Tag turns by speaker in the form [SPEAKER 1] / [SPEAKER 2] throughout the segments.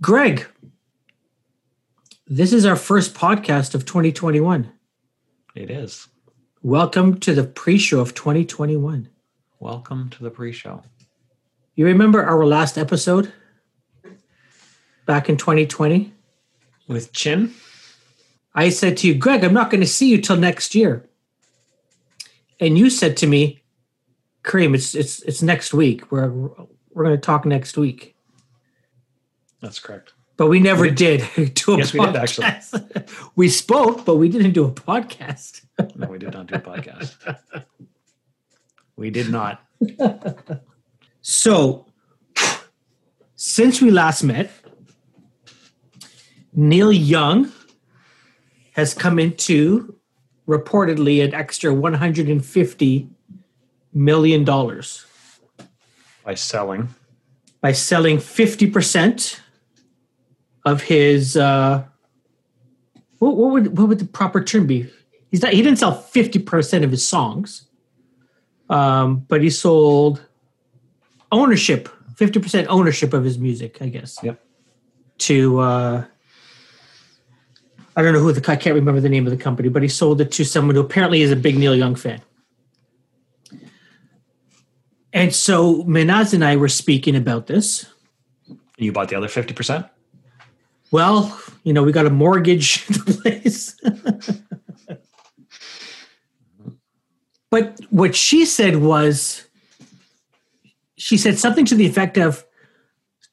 [SPEAKER 1] Greg, this is our first podcast of 2021.
[SPEAKER 2] It is.
[SPEAKER 1] Welcome to the pre show of 2021.
[SPEAKER 2] Welcome to the pre show.
[SPEAKER 1] You remember our last episode back in 2020?
[SPEAKER 2] With Chin?
[SPEAKER 1] I said to you, Greg, I'm not going to see you till next year. And you said to me, Kareem, it's it's it's next week. We're we're going to talk next week.
[SPEAKER 2] That's correct.
[SPEAKER 1] But we never we did.
[SPEAKER 2] did do a yes, podcast. we did actually.
[SPEAKER 1] we spoke, but we didn't do a podcast.
[SPEAKER 2] no, we did not do a podcast. we did not.
[SPEAKER 1] so, since we last met, Neil Young has come into reportedly an extra 150 million dollars
[SPEAKER 2] by selling
[SPEAKER 1] by selling 50% of his uh what, what would what would the proper term be he's not he didn't sell 50% of his songs um but he sold ownership 50% ownership of his music i guess
[SPEAKER 2] yep
[SPEAKER 1] to uh I don't know who the I can't remember the name of the company, but he sold it to someone who apparently is a big Neil Young fan. And so Minaz and I were speaking about this.
[SPEAKER 2] You bought the other fifty percent.
[SPEAKER 1] Well, you know, we got a mortgage the place. but what she said was, she said something to the effect of,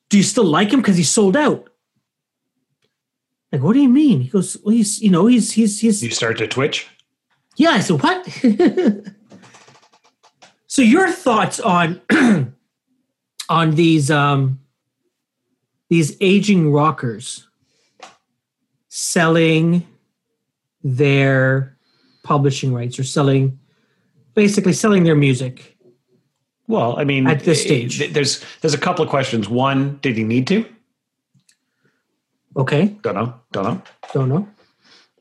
[SPEAKER 1] "Do you still like him because he sold out?" Like, what do you mean? He goes, well, he's, you know, he's, he's, he's.
[SPEAKER 2] You start to twitch?
[SPEAKER 1] Yeah. I said, what? so your thoughts on, on these, um, these aging rockers selling their publishing rights or selling, basically selling their music.
[SPEAKER 2] Well, I mean,
[SPEAKER 1] at this stage,
[SPEAKER 2] there's there's a couple of questions. One, did he need to?
[SPEAKER 1] Okay.
[SPEAKER 2] Don't know. Don't know.
[SPEAKER 1] Don't know.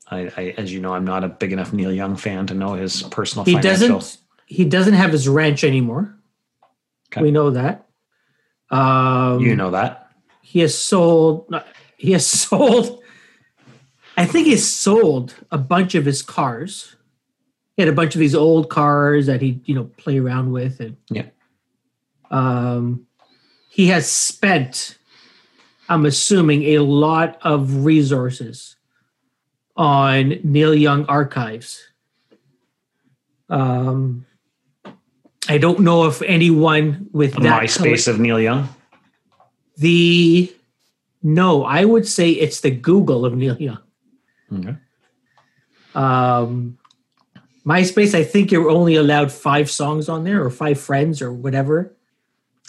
[SPEAKER 2] I, I, as you know, I'm not a big enough Neil Young fan to know his personal.
[SPEAKER 1] He doesn't. He doesn't have his ranch anymore. Okay. We know that. Um,
[SPEAKER 2] you know that.
[SPEAKER 1] He has sold. He has sold. I think he's sold a bunch of his cars. He had a bunch of these old cars that he, you know, play around with, and
[SPEAKER 2] yeah.
[SPEAKER 1] Um, he has spent I'm assuming, a lot of resources on Neil Young archives. Um, I don't know if anyone with
[SPEAKER 2] that MySpace color, of Neil Young.
[SPEAKER 1] The no, I would say it's the Google of Neil Young.
[SPEAKER 2] Okay.
[SPEAKER 1] Um, MySpace, I think you're only allowed five songs on there or five friends or whatever.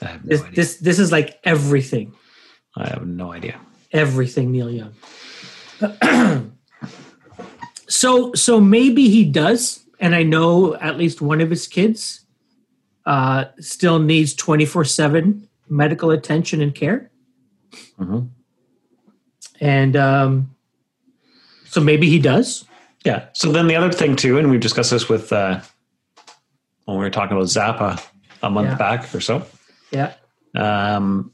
[SPEAKER 2] I have no
[SPEAKER 1] this,
[SPEAKER 2] idea.
[SPEAKER 1] this this is like everything.
[SPEAKER 2] I have no idea.
[SPEAKER 1] Everything Neil Young. so so maybe he does, and I know at least one of his kids uh, still needs twenty four seven medical attention and care.
[SPEAKER 2] Mm-hmm.
[SPEAKER 1] And um, so maybe he does.
[SPEAKER 2] Yeah. So then the other thing too, and we've discussed this with uh, when we were talking about Zappa a month
[SPEAKER 1] Yeah.
[SPEAKER 2] back or so.
[SPEAKER 1] Yeah.
[SPEAKER 2] Um,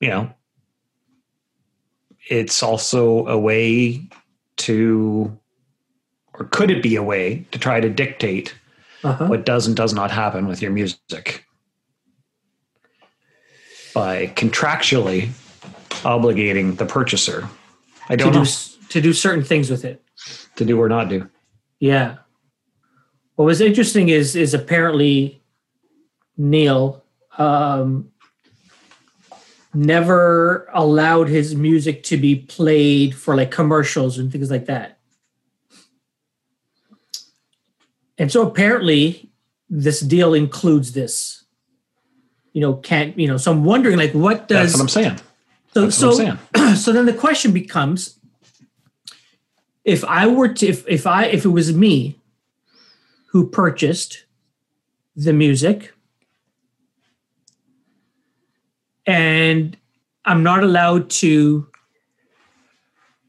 [SPEAKER 2] you know, it's also a way to, or could it be a way to try to dictate
[SPEAKER 1] Uh-huh.
[SPEAKER 2] what does and does not happen with your music by contractually obligating the purchaser? I
[SPEAKER 1] To
[SPEAKER 2] don't
[SPEAKER 1] do
[SPEAKER 2] know
[SPEAKER 1] s- to do certain things with it.
[SPEAKER 2] to do or not do.
[SPEAKER 1] Yeah. What was interesting is is apparently Neil um, never allowed his music to be played for like commercials and things like that. And so apparently this deal includes this. You know, can't you know? So I'm wondering, like, what does
[SPEAKER 2] That's what I'm saying.
[SPEAKER 1] so
[SPEAKER 2] That's
[SPEAKER 1] so
[SPEAKER 2] what I'm saying.
[SPEAKER 1] so then the question becomes if i were to if, if i if it was me who purchased the music and i'm not allowed to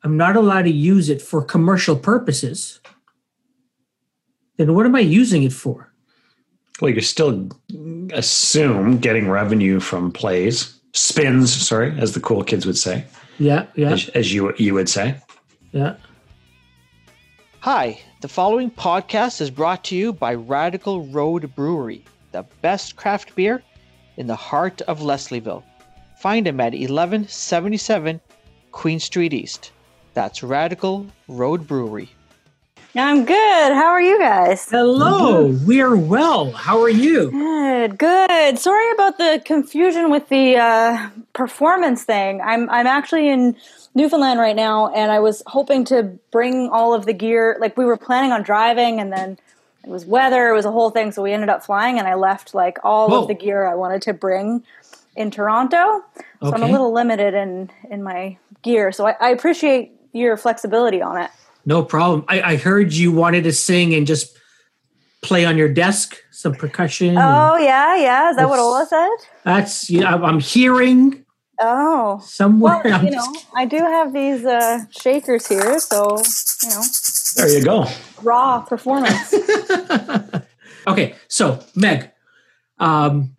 [SPEAKER 1] i'm not allowed to use it for commercial purposes then what am i using it for
[SPEAKER 2] Well, you're still assume getting revenue from plays, spins, sorry, as the cool kids would say.
[SPEAKER 1] Yeah, yeah,
[SPEAKER 2] as, as you you would say.
[SPEAKER 1] yeah.
[SPEAKER 3] Hi, the following podcast is brought to you by Radical Road Brewery, the best craft beer in the heart of Leslieville. Find them at 1177 Queen Street East. That's Radical Road Brewery.
[SPEAKER 4] I'm good. How are you guys?
[SPEAKER 1] Hello, we are well. How are you?
[SPEAKER 4] Good, good. Sorry about the confusion with the uh, performance thing. I'm I'm actually in Newfoundland right now, and I was hoping to bring all of the gear. Like we were planning on driving, and then it was weather. It was a whole thing, so we ended up flying, and I left like all
[SPEAKER 1] Whoa.
[SPEAKER 4] of the gear I wanted to bring in Toronto. So I'm a little limited in in my gear. So I, I appreciate your flexibility on it.
[SPEAKER 1] No problem. I, I heard you wanted to sing and just play on your desk, some percussion.
[SPEAKER 4] Oh yeah, yeah. Is that what Ola said?
[SPEAKER 1] That's yeah. I'm- I'm hearing
[SPEAKER 4] Oh.
[SPEAKER 1] somewhere.
[SPEAKER 4] Well, you know,
[SPEAKER 1] just-
[SPEAKER 4] I do have these uh, shakers here, so you know,
[SPEAKER 2] There you go.
[SPEAKER 4] raw performance.
[SPEAKER 1] okay, so Meg, um,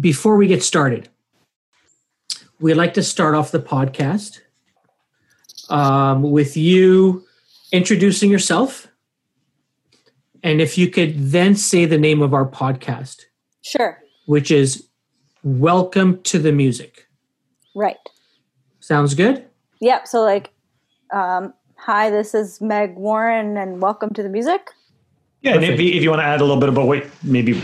[SPEAKER 1] before we get started, we'd like to start off the podcast um, with you introducing yourself, and if you could then say the name of our podcast,
[SPEAKER 4] sure,
[SPEAKER 1] which is "Welcome to the Music."
[SPEAKER 4] right.
[SPEAKER 1] Sounds good.
[SPEAKER 4] Yep. So like, um, hi, this is Meg Warren, and welcome to the music.
[SPEAKER 2] Yeah, and if you, if you want to add a little bit about what maybe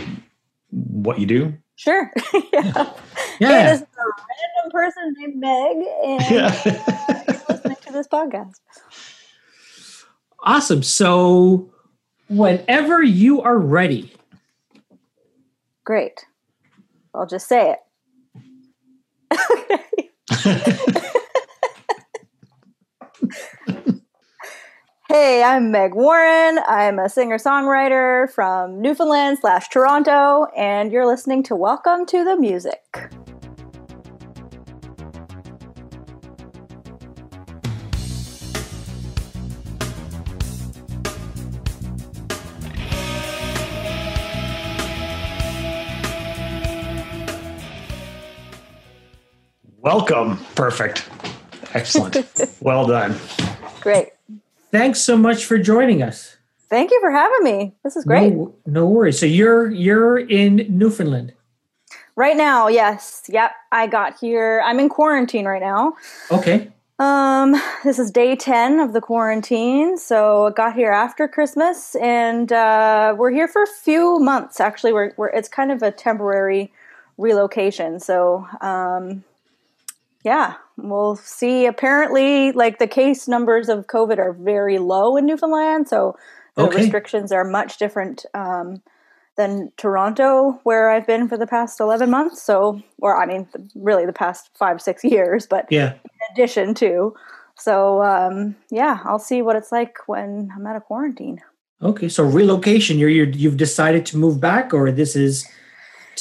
[SPEAKER 2] what you do.
[SPEAKER 4] Sure. yeah.
[SPEAKER 1] Yeah.
[SPEAKER 4] Hey, this is a random person named Meg, and
[SPEAKER 2] Yeah.
[SPEAKER 4] You're listening to this podcast.
[SPEAKER 1] Awesome. So, whenever you are ready,
[SPEAKER 4] Great. I'll just say it. Hey, I'm Meg Warren. I'm a singer songwriter from Newfoundland slash Toronto, and you're listening to Welcome to the Music.
[SPEAKER 2] Welcome. Perfect. Excellent. well done.
[SPEAKER 4] Great.
[SPEAKER 1] thanks so much for joining us.
[SPEAKER 4] Thank you for having me. This is great.
[SPEAKER 1] No, no worries. So you're you're in Newfoundland.
[SPEAKER 4] Right now, yes. Yep. I got here. I'm in quarantine right now.
[SPEAKER 1] Okay.
[SPEAKER 4] Um, this is day 10 of the quarantine. So I got here after Christmas and uh, we're here for a few months. Actually, we're, we're it's kind of a temporary relocation. So, um, yeah, we'll see. Apparently, like the case numbers of COVID are very low in Newfoundland. So the
[SPEAKER 1] Okay.
[SPEAKER 4] restrictions are much different um, than Toronto, where I've been for the past 11 months. So, or I mean, really the past five, six years, but
[SPEAKER 1] Yeah.
[SPEAKER 4] addition to. So um, yeah, I'll see what it's like when I'm out of quarantine.
[SPEAKER 1] Okay. So relocation. You're, you're you've decided to move back, or this is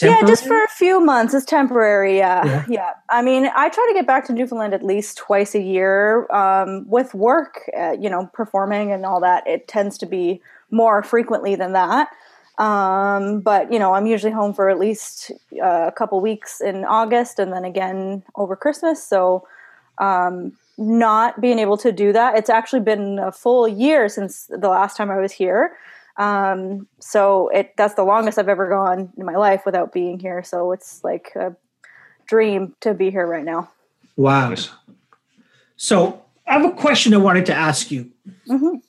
[SPEAKER 1] temporary?
[SPEAKER 4] Yeah, just for a few months. It's temporary. Yeah,
[SPEAKER 1] Yeah.
[SPEAKER 4] yeah. I mean, I try to get back to Newfoundland at least twice a year. Um, with work, uh, you know, performing and all that, it tends to be more frequently than that. Um, but you know, I'm usually home for at least uh, a couple weeks in August, and then again over Christmas. So, um, not being able to do that, it's actually been a full year since the last time I was here. Um, so it that's the longest I've ever gone in my life without being here. So it's like a dream to be here right now.
[SPEAKER 1] Wow. So I have a question I wanted to ask you.
[SPEAKER 4] Mhm.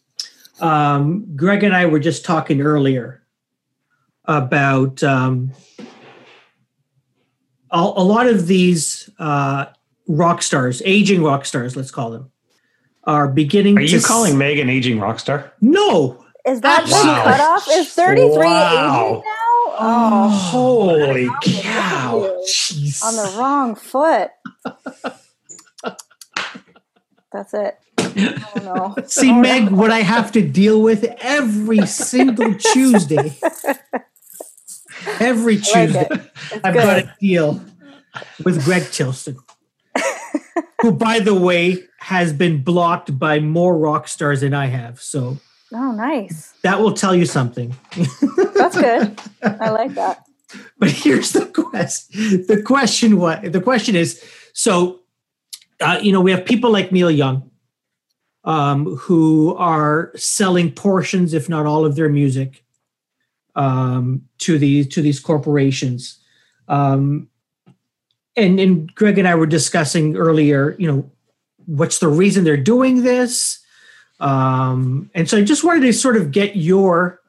[SPEAKER 1] Um, Greg and I were just talking earlier about um, a, a lot of these uh, rock stars, aging rock stars, let's call them, are beginning
[SPEAKER 2] Are
[SPEAKER 1] to
[SPEAKER 2] you
[SPEAKER 1] s-
[SPEAKER 2] calling Meg an aging rock star?
[SPEAKER 1] No.
[SPEAKER 4] Is that the
[SPEAKER 2] Wow.
[SPEAKER 4] cutoff? Is 33
[SPEAKER 2] Wow.
[SPEAKER 4] now? Oh,
[SPEAKER 2] Holy cow.
[SPEAKER 1] Jeez.
[SPEAKER 4] on the wrong foot. That's it. Oh no.
[SPEAKER 1] See. Meg, what I have to deal with every single Tuesday. Every
[SPEAKER 4] I like
[SPEAKER 1] Tuesday, I've
[SPEAKER 4] good.
[SPEAKER 1] got to deal with Greg Tilson, who, by the way, has been blocked by more rock stars than I have. So
[SPEAKER 4] Oh, nice.
[SPEAKER 1] that will tell you something.
[SPEAKER 4] That's good. I like that.
[SPEAKER 1] But here's the question: the question what the question is so uh, you know, we have people like Neil Young um, who are selling portions, if not all, of their music um, to these to these corporations. Um, and and Greg and I were discussing earlier, you know, what's the reason they're doing this? Um, and so I just wanted to sort of get your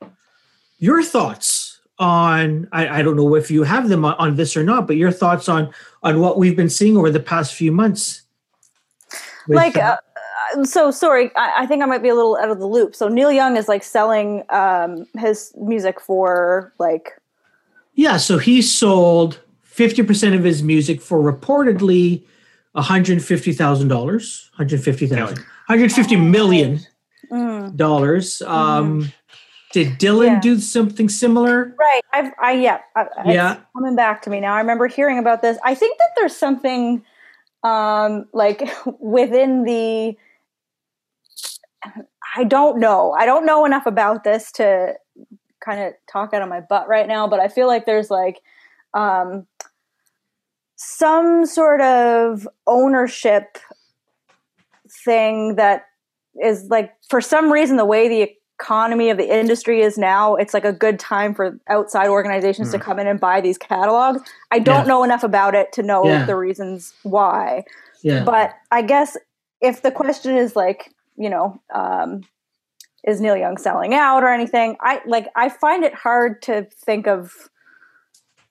[SPEAKER 1] your thoughts on I, I don't know if you have them on, on this or not, but your thoughts on on what we've been seeing over the past few months.
[SPEAKER 4] with, like uh, uh, so sorry I, I think i might be a little out of the loop so neil young is like selling um his music for like
[SPEAKER 1] Yeah, so he sold 50% of his music for reportedly $150,000, 150,000,
[SPEAKER 2] Million.
[SPEAKER 1] 150 million
[SPEAKER 4] mm,
[SPEAKER 1] dollars. Um, did Dylan
[SPEAKER 4] Yeah.
[SPEAKER 1] do something similar?
[SPEAKER 4] right i've i yeah I,
[SPEAKER 1] Yeah.
[SPEAKER 4] coming back to me now i remember hearing about this i think that there's something um like within the i don't know i don't know enough about this to kind of talk out of my butt right now but i feel like there's like um some sort of ownership thing that is like for some reason the way the economy of the industry is now it's like a good time for outside organizations to
[SPEAKER 2] Hmm.
[SPEAKER 4] come in and buy these catalogs i don't
[SPEAKER 1] Yeah.
[SPEAKER 4] know enough about it to know
[SPEAKER 1] Yeah.
[SPEAKER 4] the reasons why
[SPEAKER 1] Yeah.
[SPEAKER 4] but i guess if the question is like you know um, is neil young selling out or anything i like i find it hard to think of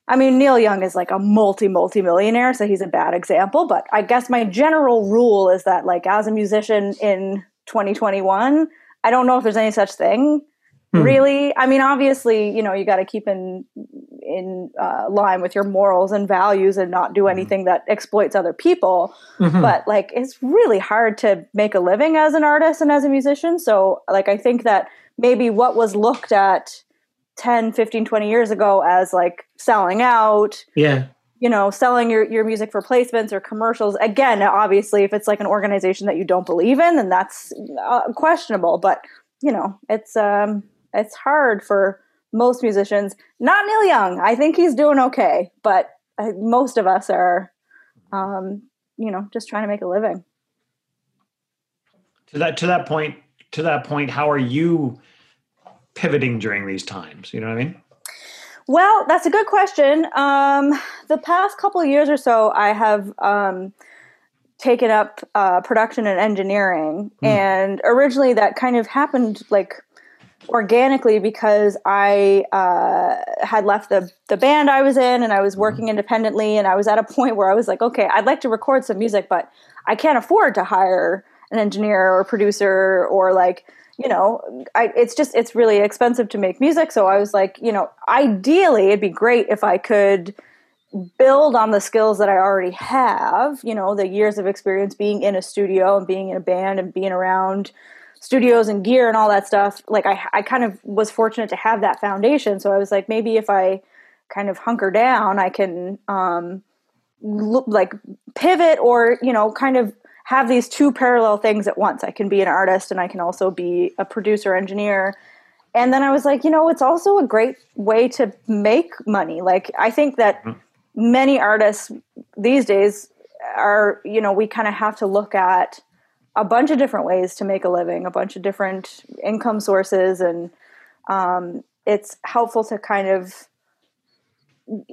[SPEAKER 4] i mean neil young is like a multi multi millionaire so he's a bad example but i guess my general rule is that like as a musician in 2021 i don't know if there's any such thing
[SPEAKER 1] Hmm.
[SPEAKER 4] really i mean obviously you know you got to keep in in uh, line with your morals and values and not do anything that exploits other people
[SPEAKER 1] Mhm.
[SPEAKER 4] but like it's really hard to make a living as an artist and as a musician so like i think that maybe what was looked at 10 15 20 years ago as like selling out
[SPEAKER 1] yeah.
[SPEAKER 4] you know selling your, your music for placements or commercials. Again obviously if it's like an organization that you don't believe in then that's uh, questionable. But you know it's um it's hard for most musicians. Not neil young. I think he's doing okay but uh, most of us are um you know just trying to make a living.
[SPEAKER 2] To that to that point, to that point, how are you pivoting during these times? You know what I mean?
[SPEAKER 4] Well, that's a good question. Um, the past couple of years or so, I have um, taken up uh, production and engineering, and originally that kind of happened like organically because I uh, had left the the band I was in, and I was working independently, and I was at a point where I was like, okay, I'd like to record some music, but I can't afford to hire an engineer or producer or like you know I, it's just it's really expensive to make music so i was like you know ideally it'd be great if i could build on the skills that i already have you know the years of experience being in a studio and being in a band and being around studios and gear and all that stuff. Like i, I kind of was fortunate to have that foundation so i was like maybe if i kind of hunker down i can um look like pivot or you know kind of have these two parallel things at once. I can be an artist and I can also be a producer engineer. And then I was like, you know, it's also a great way to make money. Like I think that many artists these days are, you know, we kind of have to look at a bunch of different ways to make a living, a bunch of different income sources and um, it's helpful to kind of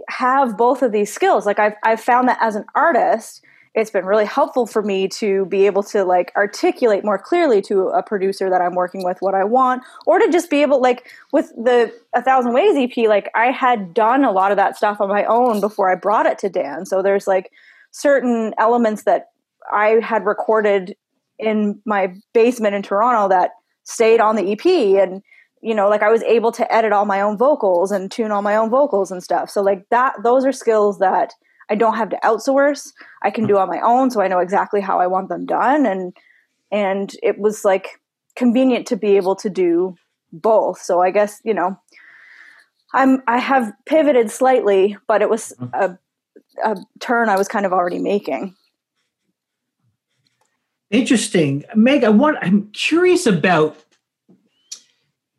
[SPEAKER 4] have both of these skills. Like I've I've found that as an artist, it's been really helpful for me to be able to like articulate more clearly to a producer that I'm working with what I want, or to just be able like with the A Thousand Ways EP, like I had done a lot of that stuff on my own before I brought it to Dan. So there's like certain elements that I had recorded in my basement in Toronto that stayed on the EP and you know like I was able to edit all my own vocals and tune all my own vocals and stuff. So like that those are skills that I don't have to outsource. I can do mm. on my own so I know exactly how I want them done and and it was like convenient to be able to do both. So I guess, you know, I'm I have pivoted slightly, but it was mm-hmm. a a turn I was kind of already making.
[SPEAKER 1] Interesting, Meg. I want. I'm curious about,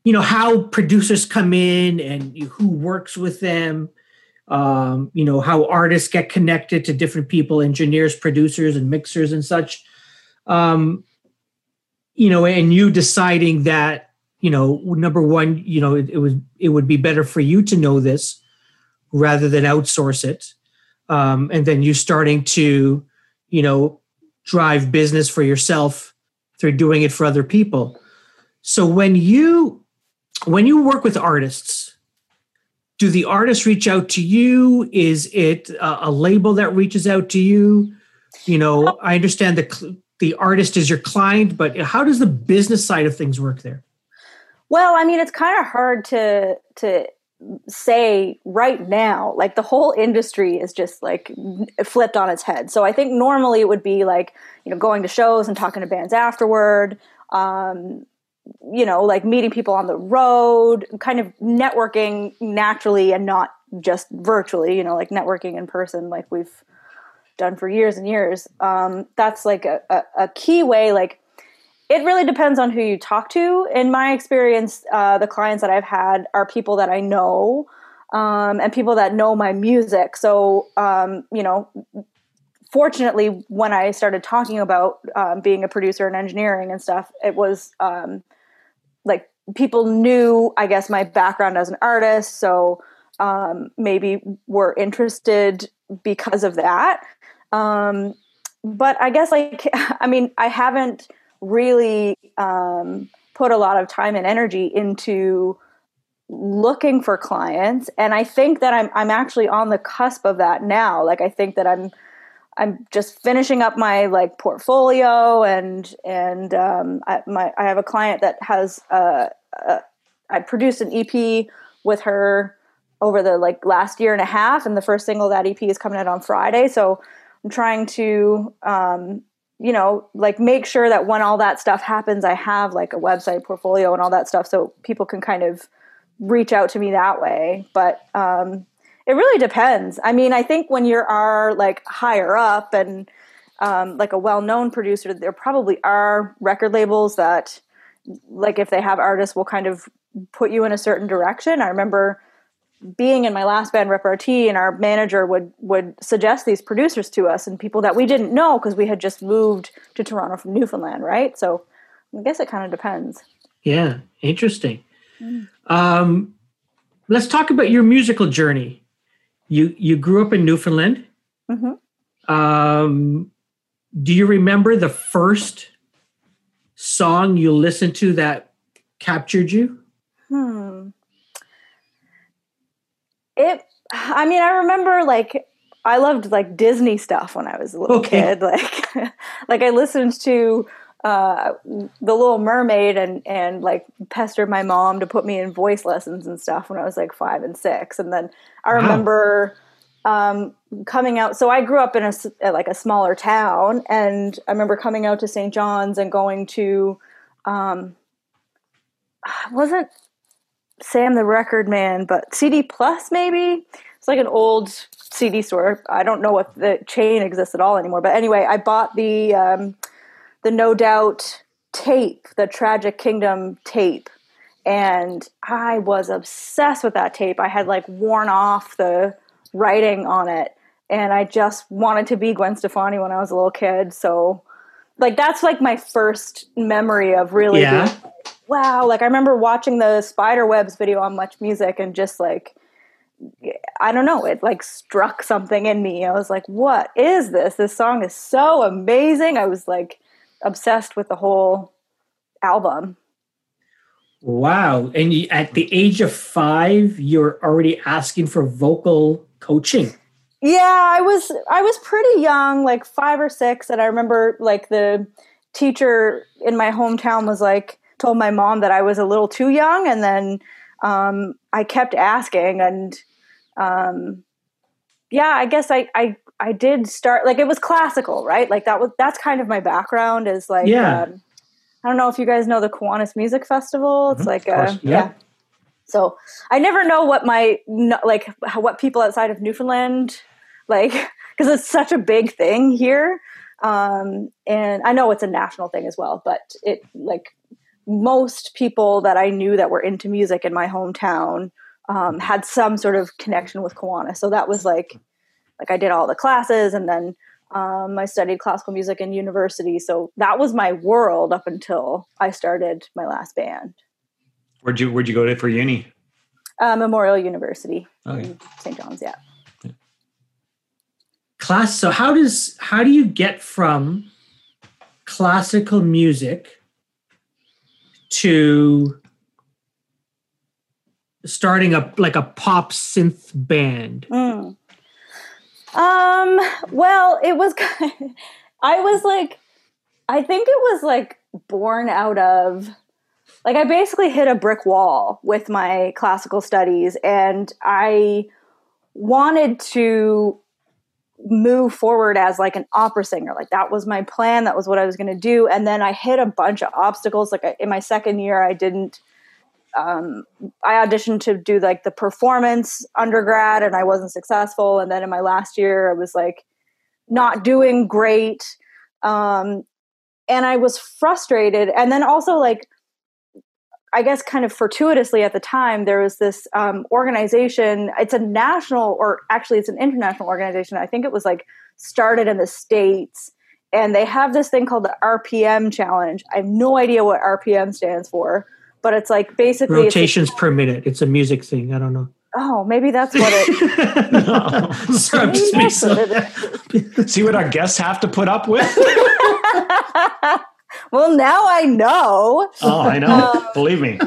[SPEAKER 1] you know, how producers come in and who works with them. Um, you know how artists get connected to different people engineers producers and mixers and such. Um, you know and you deciding that you know number one you know it, it was it would be better for you to know this rather than outsource it. Um, and then you starting to you know drive business for yourself through doing it for other people. So when you when you work with artists do the artists reach out to you? Is it a, a label that reaches out to you? You know i understand the the artist is your client but how does the business side of things work there?
[SPEAKER 4] Well i mean it's kind of hard to to say right now. Like the whole industry is just like flipped on its head. So i think normally it would be like you know going to shows and talking to bands afterward. Um, you know, like meeting people on the road, kind of networking naturally and not just virtually, you know, like networking in person, like we've done for years and years. Um, that's like a, a, a, key way. Like, it really depends on who you talk to. In my experience, uh, the clients that I've had are people that I know um, and people that know my music. So, um, you know, fortunately, when I started talking about um, being a producer and engineering and stuff, it was um, like people knew, I guess, my background as an artist. So um, maybe were interested because of that. Um, but I guess, like, I mean, I haven't really um, put a lot of time and energy into looking for clients and i think that i'm i'm actually on the cusp of that now like i think that i'm I'm just finishing up my like portfolio and and um, I, my I have a client that has uh, uh, I produced an EP with her over the like last year and a half, and the first single that EP is coming out on Friday. So I'm trying to um, you know like make sure that when all that stuff happens, I have like a website portfolio and all that stuff, so people can kind of reach out to me that way. But um, it really depends. I mean, I think when you are like higher up and um, like a well-known producer, there probably are record labels that, like, if they have artists, will kind of put you in a certain direction. I remember being in my last band repartee and our manager would would suggest these producers to us and people that we didn't know because we had just moved to Toronto from Newfoundland, right? So I guess it kind of depends.
[SPEAKER 1] Yeah, interesting. Mm. Um, let's talk about your musical journey you you grew up in Newfoundland. Mm-hmm. Um, do you remember the first song you listened to that captured you?
[SPEAKER 4] Hmm. It. I mean, I remember like I loved like Disney stuff when I was a little okay. kid. Like, like I listened to uh, the Little Mermaid and and like pestered my mom to put me in voice lessons and stuff when I was like five and six. And then I wow. remember um, coming out. So I grew up in a like a smaller town, and I remember coming out to St. John's and going to um, wasn't Sam the Record Man, but CD Plus maybe. It's like an old CD store. I don't know if the chain exists at all anymore. But anyway, I bought the um, the No Doubt tape, the Tragic Kingdom tape. And I was obsessed with that tape. I had like worn off the writing on it. And I just wanted to be Gwen Stefani when I was a little kid. So, like, that's like my first memory of really yeah. being, wow. Like, I remember watching the Spiderwebs video on Much Music and just like, I don't know, it like struck something in me. I was like, what is this? This song is so amazing. I was like, obsessed with the whole album.
[SPEAKER 1] Wow. And you, at the age of five, you're already asking for vocal coaching.
[SPEAKER 4] Yeah, I was I was pretty young, like five or six, and I remember like the teacher in my hometown was like told my mom that I was a little too young, and then um, I kept asking, and um, yeah, I guess I, I I did start like it was classical, right? Like that was that's kind of my background is like
[SPEAKER 1] yeah.
[SPEAKER 4] Um, I don't know if you guys know the Kiwanis Music Festival. It's mm-hmm, like a yeah. yeah. So I never know what my like what people outside of Newfoundland like because it's such a big thing here. Um, and I know it's a national thing as well, but it like most people that I knew that were into music in my hometown um, had some sort of connection with Kiwanis. So that was like, like I did all the classes and then um, I studied classical music in university. So that was my world up until I started my last band.
[SPEAKER 2] Where'd you Where'd you go to for uni?
[SPEAKER 4] Uh, Memorial University
[SPEAKER 2] Okay.
[SPEAKER 4] in St. John's. Yeah.
[SPEAKER 1] class so how does how do you get from classical music to starting a like a pop synth band
[SPEAKER 4] Mm. Um. Well, it was. I was like, I think it was like born out of, like, I basically hit a brick wall with my classical studies, and I wanted to move forward as like an opera singer. Like that was my plan. That was what I was going to do. And then I hit a bunch of obstacles. Like in my second year, I didn't um, I auditioned to do like the performance undergrad and I wasn't successful. And then in my last year, I was like not doing great. Um, and I was frustrated. And then also, like, I guess kind of fortuitously at the time, there was this um, organization. It's a national, or actually, it's an international organization. I think it was like started in the States. And they have this thing called the RPM challenge. I have no idea what RPM stands for but it's like basically it's a-
[SPEAKER 1] rotations per minute it's a music thing i don't know
[SPEAKER 4] oh, maybe that's what it.
[SPEAKER 1] no. sorry i'm just
[SPEAKER 4] that's what
[SPEAKER 1] making
[SPEAKER 4] it is.
[SPEAKER 2] See what our guests have to put up with?
[SPEAKER 4] well, now I know,
[SPEAKER 2] Oh, I know.
[SPEAKER 4] Um,
[SPEAKER 2] Believe me.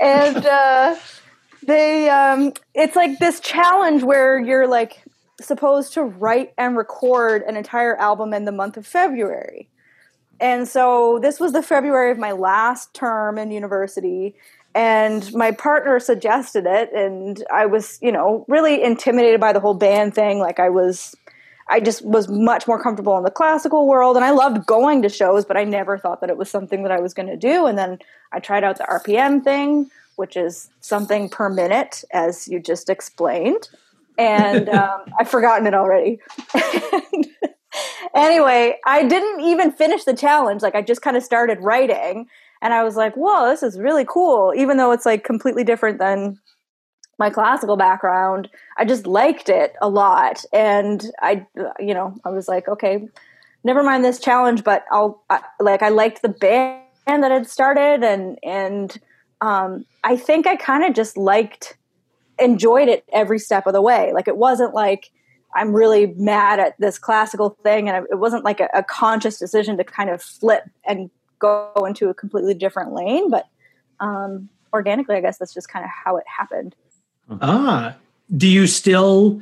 [SPEAKER 4] and uh, they um, it's like this challenge where you're like supposed to write and record an entire album in the month of February. And so this was the February of my last term in university. And my partner suggested it. And I was, you know, really intimidated by the whole band thing. Like I was, I just was much more comfortable in the classical world. And I loved going to shows, but I never thought that it was something that I was going to do. And then I tried out the RPM thing, which is something per minute, as you just explained. And um, I've forgotten it already. And anyway, I didn't even finish the challenge. Like I just kind of started writing and I was like, whoa, this is really cool. Even though it's like completely different than my classical background, I just liked it a lot. And I, you know, I was like, okay, never mind this challenge, but I'll, I, like, I liked the band that had started and, and, um, I think I kind of just liked, enjoyed it every step of the way. Like it wasn't like, I'm really mad at this classical thing, and it wasn't like a, a, conscious decision to kind of flip and go into a completely different lane. But um, organically, I guess that's just kind of how it happened.
[SPEAKER 1] ah do you still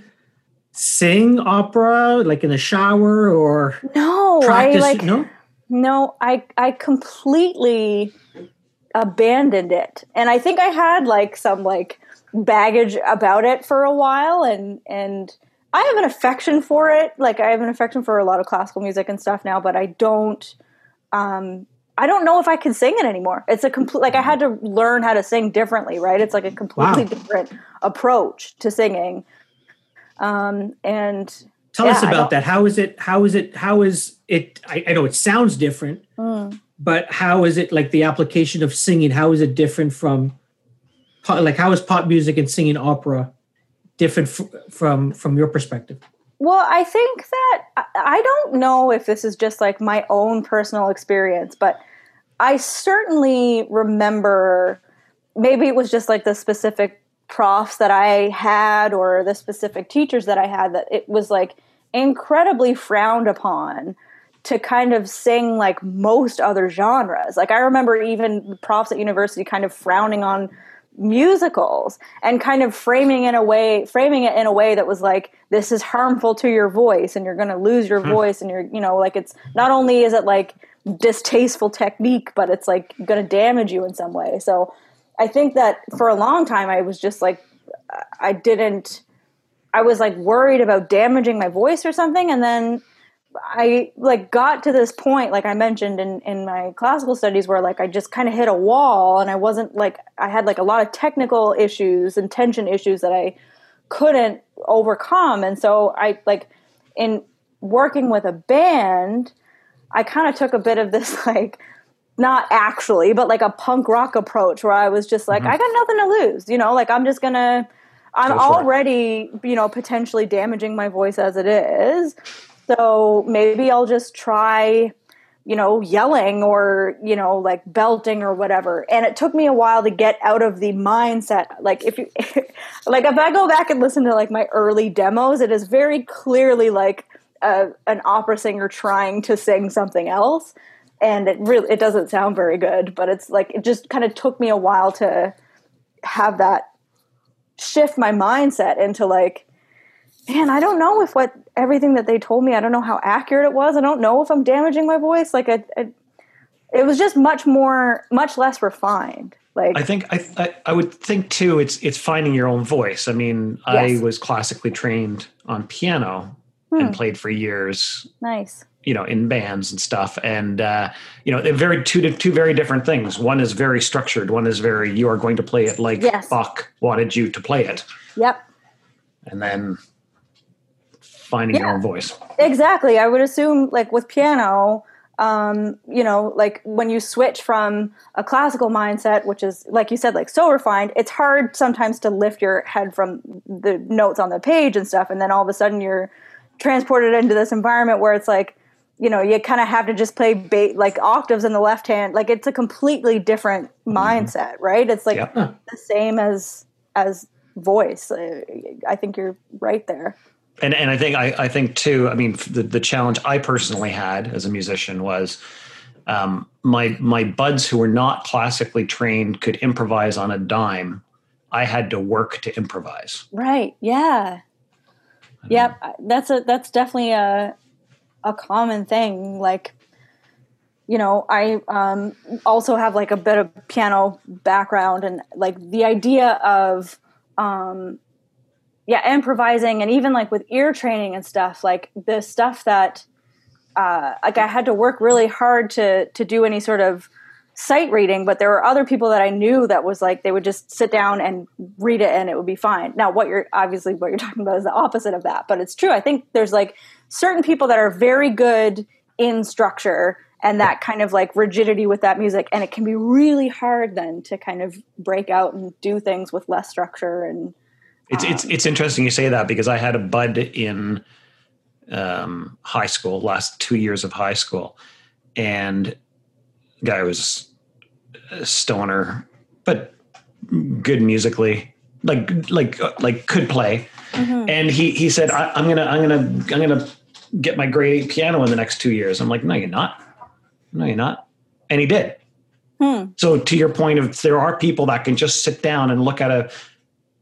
[SPEAKER 1] sing opera like in the shower or
[SPEAKER 4] No,
[SPEAKER 1] practice
[SPEAKER 4] I like
[SPEAKER 1] no
[SPEAKER 4] no, I I completely abandoned it, and I think I had like some like baggage about it for a while, and and I have an affection for it. Like I have an affection for a lot of classical music and stuff now, but I don't. Um, I don't know if I can sing it anymore. It's a complete like I had to learn how to sing differently, right? It's like a completely
[SPEAKER 1] Wow.
[SPEAKER 4] different approach to singing. Um, and
[SPEAKER 1] tell
[SPEAKER 4] Yeah,
[SPEAKER 1] us about that how is it how is it how is it I, I know it sounds different
[SPEAKER 4] mm,
[SPEAKER 1] but how is it like the application of singing how is it different from like how is pop music and singing opera different f- from from your perspective
[SPEAKER 4] Well, I think that I- don't know if this is just like my own personal experience, but I certainly remember maybe it was just like the specific profs that I had or the specific teachers that I had that it was like incredibly frowned upon to kind of sing like most other genres. Like I remember even profs at university kind of frowning on musicals and kind of framing in a way framing it in a way that was like this is harmful to your voice and you're going to lose your hmm. voice and you're you know like it's not only is it like distasteful technique but it's like going to damage you in some way. So i think that for a long time i was just like i didn't i was like worried about damaging my voice or something. And then I like got to this point, like I mentioned in, in my classical studies, where like I just kind of hit a wall and I wasn't like, I had like a lot of technical issues and tension issues that I couldn't overcome. And so I like in working with a band, I kind of took a bit of this like not actually, but like a punk rock approach where I was just like,
[SPEAKER 2] Mhm.
[SPEAKER 4] I got nothing to lose, you know, like I'm just gonna, I'm
[SPEAKER 2] for it.
[SPEAKER 4] already, you know, potentially damaging my voice as it is. So maybe I'll just try, you know, yelling or, you know, like belting or whatever. And it took me a while to get out of the mindset. Like if you, like if I go back and listen to like my early demos, it is very clearly like a, an opera singer trying to sing something else and it really it doesn't sound very good but it's like it just kind of took me a while to have that shift my mindset into like man i don't know if what everything that they told me i don't know how accurate it was i don't know if i'm damaging my voice like I, I, it was just much more much less refined like
[SPEAKER 2] I think I, I I would think too. It's it's finding your own voice. I mean, I was classically trained on piano
[SPEAKER 4] Hmm.
[SPEAKER 2] and played for years.
[SPEAKER 4] nice
[SPEAKER 2] You know, in bands and stuff, and uh, you know, they're very two two very different things. One is very structured. One is very you are going to play it like
[SPEAKER 4] Yes.
[SPEAKER 2] Bach wanted you to play it,
[SPEAKER 4] yep
[SPEAKER 2] and then finding your own voice.
[SPEAKER 4] Exactly. I would assume, like with piano, um, you know, like when you switch from a classical mindset, which is, like you said, like so refined, it's hard sometimes to lift your head from the notes on the page and stuff. And then all of a sudden you're transported into this environment where it's like, you know, you kind of have to just play ba- like octaves in the left hand. Like it's a completely different mindset, right? It's like the same as as voice. I think you're right there.
[SPEAKER 2] And and I think I, I think too. I mean, the the challenge I personally had as a musician was um, my my buds who were not classically trained could improvise on a dime. I had to work to improvise.
[SPEAKER 4] Right. Yeah. Yep. That's a that's definitely a a common thing. Like, you know, I um, also have like a bit of piano background, and like the idea of um, yeah, improvising, and even like with ear training and stuff. Like the stuff that uh, like I had to work really hard to to do any sort of sight reading, but there were other people that I knew that was like they would just sit down and read it and it would be fine. Now, what you're obviously what you're talking about is the opposite of that, but it's true. I think there's like certain people that are very good in structure and that kind of like rigidity with that music, and it can be really hard then to kind of break out and do things with less structure and
[SPEAKER 2] It's it's it's interesting you say that because I had a bud in um, high school, last two years of high school, and the guy was a stoner, but good musically, like like like could play. And he he said, I, "I'm gonna I'm gonna I'm gonna get my grade piano in the next two years." I'm like, "No, you're not. No, you're not." And he did.
[SPEAKER 4] Hmm.
[SPEAKER 2] So to your point of there are people that can just sit down and look at a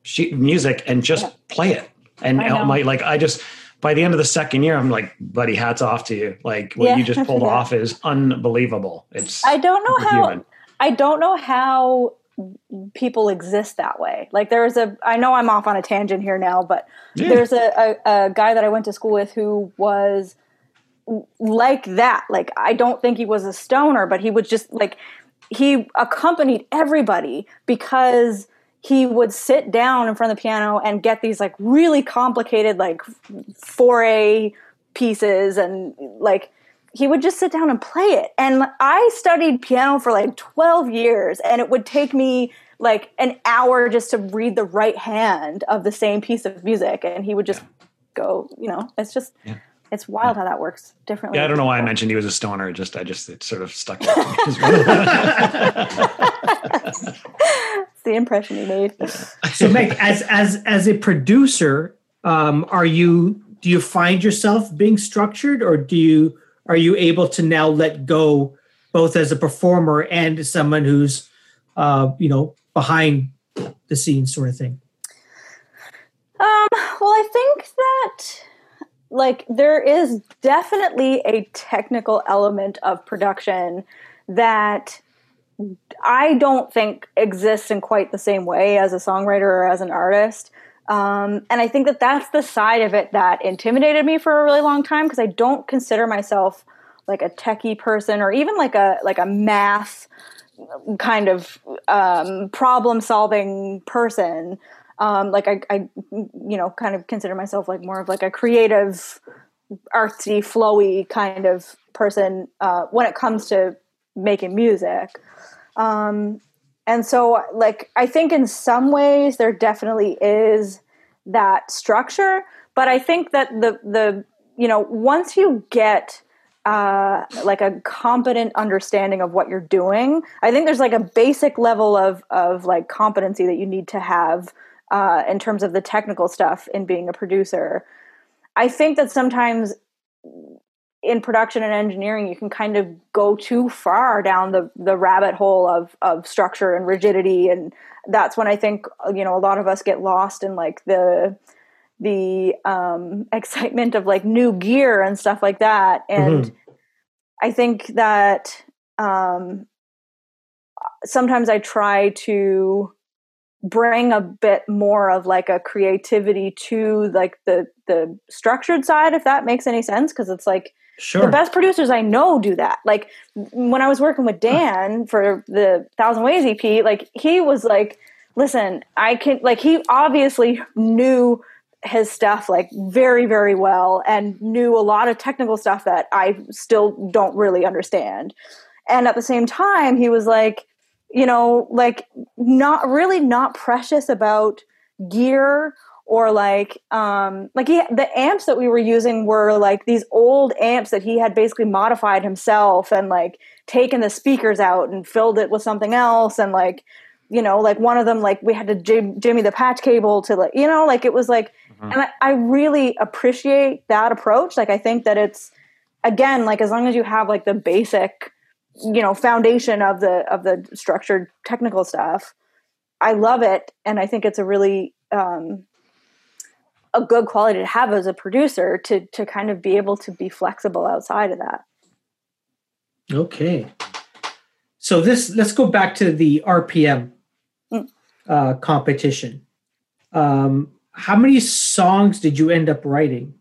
[SPEAKER 2] sheet of music and just
[SPEAKER 4] Yeah.
[SPEAKER 2] play it. And my like I just by the end of the second year, I'm like, buddy, hats off to you. Like what
[SPEAKER 4] Yeah.
[SPEAKER 2] you just pulled
[SPEAKER 4] Yeah.
[SPEAKER 2] off is unbelievable. It's
[SPEAKER 4] I don't know how
[SPEAKER 2] superhuman.
[SPEAKER 4] I don't know how people exist that way. Like there's a I know I'm off on a tangent here now, but
[SPEAKER 2] Yeah.
[SPEAKER 4] there's a, a, a guy that I went to school with who was like that. Like I don't think he was a stoner, but he was just like he accompanied everybody because he would sit down in front of the piano and get these like really complicated like 4A pieces and like he would just sit down and play it. And I studied piano for like 12 years and it would take me like an hour just to read the right hand of the same piece of music and he would just go, you know, it's just
[SPEAKER 2] Yeah.
[SPEAKER 4] It's wild how that works differently.
[SPEAKER 2] Yeah, I don't know why I mentioned he was a stoner. It Just I just it sort of stuck with me. as well.
[SPEAKER 4] It's the impression he made.
[SPEAKER 1] So, Meg, as as as a producer, um, are you do you find yourself being structured, or do you are you able to now let go, both as a performer and as someone who's, uh, you know, behind the scenes, sort of thing?
[SPEAKER 4] Um, well, I think that like there is definitely a technical element of production that I don't think exists in quite the same way as a songwriter or as an artist. Um, and I think that that's the side of it that intimidated me for a really long time because I don't consider myself like a techie person or even like a like a math kind of um, problem solving person. Um, like I, I, you know, kind of consider myself like more of like a creative, artsy, flowy kind of person uh, when it comes to making music. Um, and so, like, I think in some ways there definitely is that structure, but I think that the the you know once you get uh, like a competent understanding of what you're doing. I think there's like a basic level of of like competency that you need to have uh, in terms of the technical stuff in being a producer. I think that sometimes in production and engineering you can kind of go too far down the the rabbit hole of of structure and rigidity and that's when I think you know a lot of us get lost in like the the um, excitement of like new gear and stuff like that. And mm-hmm. I think that um, sometimes I try to bring a bit more of like a creativity to like the the structured side if that makes any sense because it's like sure. the best producers i know do that like when i was working with dan for the thousand ways ep like he was like listen i can like he obviously knew his stuff like very very well and knew a lot of technical stuff that I still don't really understand. And at the same time he was like you know like not really not precious about gear or like um like he the amps that we were using were like these old amps that he had basically modified himself and like taken the speakers out and filled it with something else and like you know, like one of them, like we had to jim- jimmy the patch cable to like, you know, like it was like, mm-hmm. and I, I really appreciate that approach. Like, I think that it's, again, like as long as you have like the basic, you know, foundation of the, of the structured technical stuff, I love it. And I think it's a really, um, a good quality to have as a producer to, to kind of be able to be flexible outside of that.
[SPEAKER 1] Okay. So this, let's go back to the RPM uh, competition. Um, how many songs did you end up writing?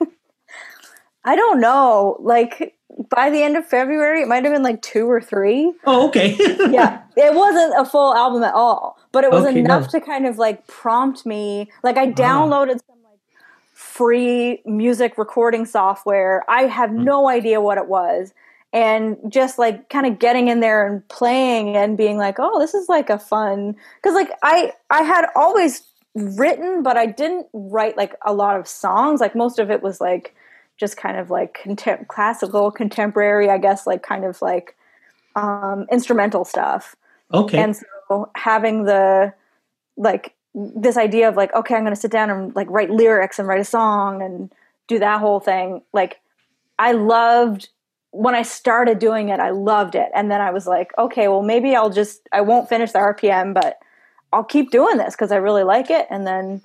[SPEAKER 4] I don't know. Like by the end of February, it might have been like two or three.
[SPEAKER 1] Oh, okay.
[SPEAKER 4] yeah, it wasn't a full album at all, but it was okay, enough no. to kind of like prompt me. Like I ah. downloaded some like free music recording software. I have mm. no idea what it was, and just like kind of getting in there and playing and being like oh this is like a fun because like i i had always written but i didn't write like a lot of songs like most of it was like just kind of like contem- classical contemporary i guess like kind of like um instrumental stuff
[SPEAKER 1] okay
[SPEAKER 4] and so having the like this idea of like okay i'm going to sit down and like write lyrics and write a song and do that whole thing like i loved when I started doing it, I loved it. And then I was like, okay, well, maybe I'll just, I won't finish the RPM, but I'll keep doing this because I really like it. And then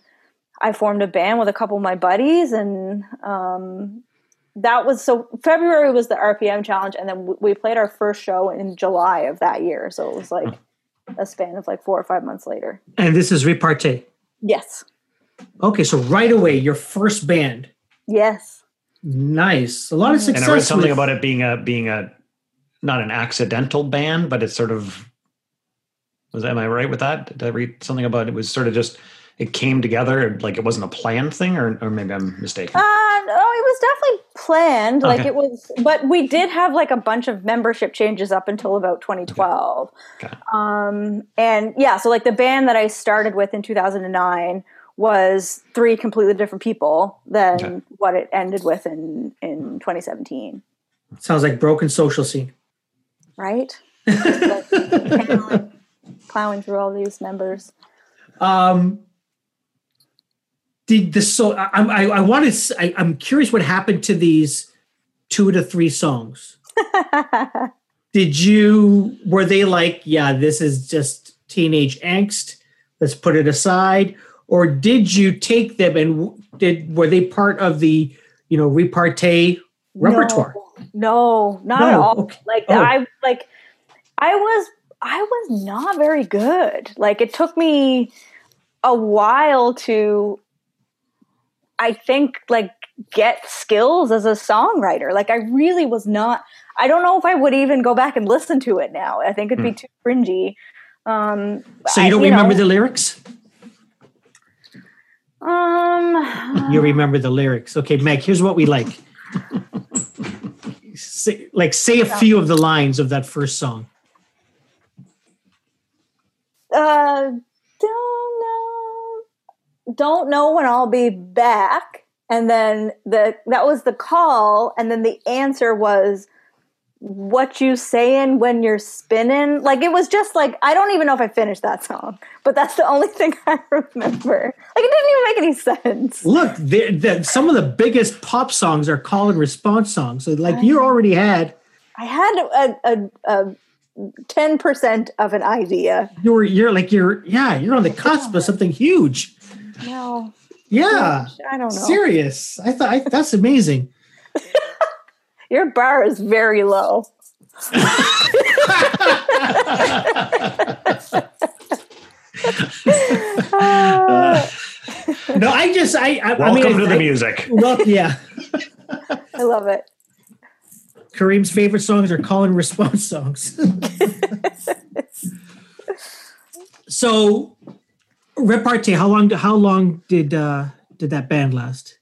[SPEAKER 4] I formed a band with a couple of my buddies. And um, that was so February was the RPM challenge. And then we played our first show in July of that year. So it was like a span of like four or five months later.
[SPEAKER 1] And this is Repartee?
[SPEAKER 4] Yes.
[SPEAKER 1] Okay. So right away, your first band.
[SPEAKER 4] Yes
[SPEAKER 1] Nice. A lot of success.
[SPEAKER 2] And I read something with... about it being a being a not an accidental band, but it's sort of was am I right with that? Did I read something about it was sort of just it came together like it wasn't a planned thing or, or maybe I'm mistaken.
[SPEAKER 4] Uh no, it was definitely planned. Okay. Like it was but we did have like a bunch of membership changes up until about 2012. Okay. Okay. Um and yeah, so like the band that I started with in 2009 was three completely different people than okay. what it ended with in in 2017.
[SPEAKER 1] Sounds like broken social scene,
[SPEAKER 4] right? plowing through all these members.
[SPEAKER 1] Um, did the so I I, I wanted I, I'm curious what happened to these two to three songs. did you were they like yeah this is just teenage angst let's put it aside or did you take them and did were they part of the you know repartee repertoire?
[SPEAKER 4] No, no not no. at all. Okay. Like oh. I like I was I was not very good. Like it took me a while to I think like get skills as a songwriter. Like I really was not I don't know if I would even go back and listen to it now. I think it'd be mm. too cringy. Um,
[SPEAKER 1] so you don't I, you remember know, the lyrics?
[SPEAKER 4] Um,
[SPEAKER 1] you remember the lyrics. Okay, Meg, here's what we like. say, like say a few of the lines of that first song.
[SPEAKER 4] Uh. Don't know when I'll be back. And then the that was the call, and then the answer was what you saying when you're spinning like it was just like i don't even know if i finished that song but that's the only thing i remember like it didn't even make any sense
[SPEAKER 1] Look, the, the, some of the biggest pop songs are call and response songs. So, like, you already had
[SPEAKER 4] i had a, a, a 10% of an idea
[SPEAKER 1] you were you're like you're yeah you're on the cusp of something huge.
[SPEAKER 4] No
[SPEAKER 1] Yeah,
[SPEAKER 4] i don't know
[SPEAKER 1] serious. I thought I, that's amazing.
[SPEAKER 4] your bar is very low Uh,
[SPEAKER 1] No, I just I I, I
[SPEAKER 2] Welcome
[SPEAKER 1] mean,
[SPEAKER 2] to
[SPEAKER 1] I-
[SPEAKER 2] the music.
[SPEAKER 1] Well, yeah.
[SPEAKER 4] i love it
[SPEAKER 1] Kareem's favorite songs are call and response songs. so, repartee. How long? How long did uh, did that band last?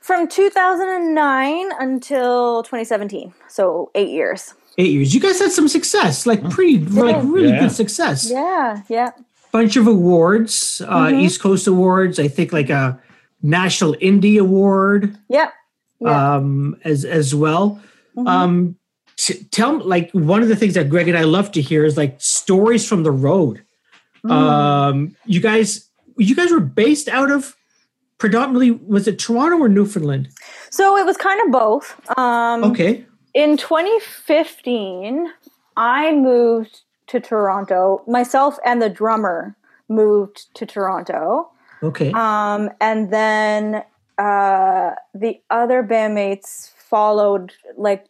[SPEAKER 4] from 2009 until 2017 so eight years
[SPEAKER 1] Eight years. You guys had some success, like pretty, like really
[SPEAKER 2] Yeah.
[SPEAKER 1] good success.
[SPEAKER 4] yeah yeah
[SPEAKER 1] Bunch of awards, uh,
[SPEAKER 4] Mhm.
[SPEAKER 1] East Coast awards. I think like a National Indie Award
[SPEAKER 4] yeah yeah
[SPEAKER 1] um, as as well.
[SPEAKER 4] Mhm.
[SPEAKER 1] Um, t- tell me, like one of the things that Greg and I love to hear is like stories from the road.
[SPEAKER 4] Mm.
[SPEAKER 1] Um, you guys, you guys were based out of predominantly was it Toronto or Newfoundland?
[SPEAKER 4] So it was kind of both. Um,
[SPEAKER 1] Okay,
[SPEAKER 4] In 2015, I moved to Toronto. Myself and the drummer moved to Toronto.
[SPEAKER 1] okay,
[SPEAKER 4] Um, and then uh, the other bandmates followed, like,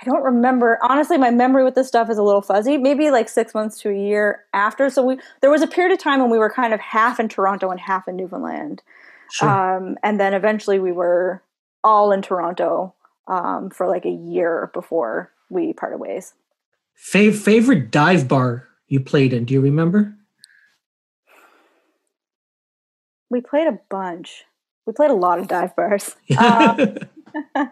[SPEAKER 4] I don't remember. Honestly, my memory with this stuff is a little fuzzy. Maybe like six months to a year after. So we there was a period of time when we were kind of half in Toronto and half in Newfoundland.
[SPEAKER 1] sure.
[SPEAKER 4] Um, and then eventually we were all in Toronto um, for like a year before we parted ways.
[SPEAKER 1] Fav- favorite dive bar you played in? Do you remember?
[SPEAKER 4] We played a bunch. We played a lot of dive bars. Um,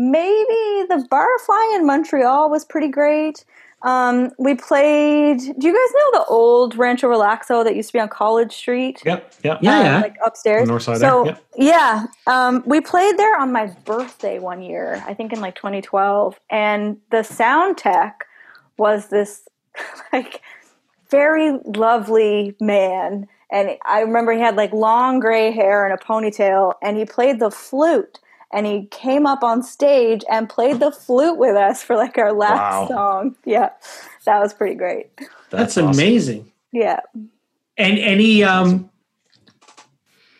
[SPEAKER 4] maybe the Barfly in Montreal was pretty great. Um, we played. Do you guys know the old Rancho Relaxo that used to be on College Street?
[SPEAKER 2] Yep, yep.
[SPEAKER 1] yeah,
[SPEAKER 4] uh,
[SPEAKER 1] yeah.
[SPEAKER 4] like upstairs.
[SPEAKER 2] North side
[SPEAKER 4] so
[SPEAKER 2] there, yep.
[SPEAKER 4] yeah, um, we played there on my birthday one year. I think in like 2012, and the sound tech was this like very lovely man, and I remember he had like long gray hair and a ponytail, and he played the flute. And he came up on stage and played the flute with us for like our last
[SPEAKER 2] Wow.
[SPEAKER 4] song. Yeah, that was pretty great.
[SPEAKER 1] That's,
[SPEAKER 2] awesome.
[SPEAKER 1] amazing.
[SPEAKER 4] Yeah.
[SPEAKER 1] And any um,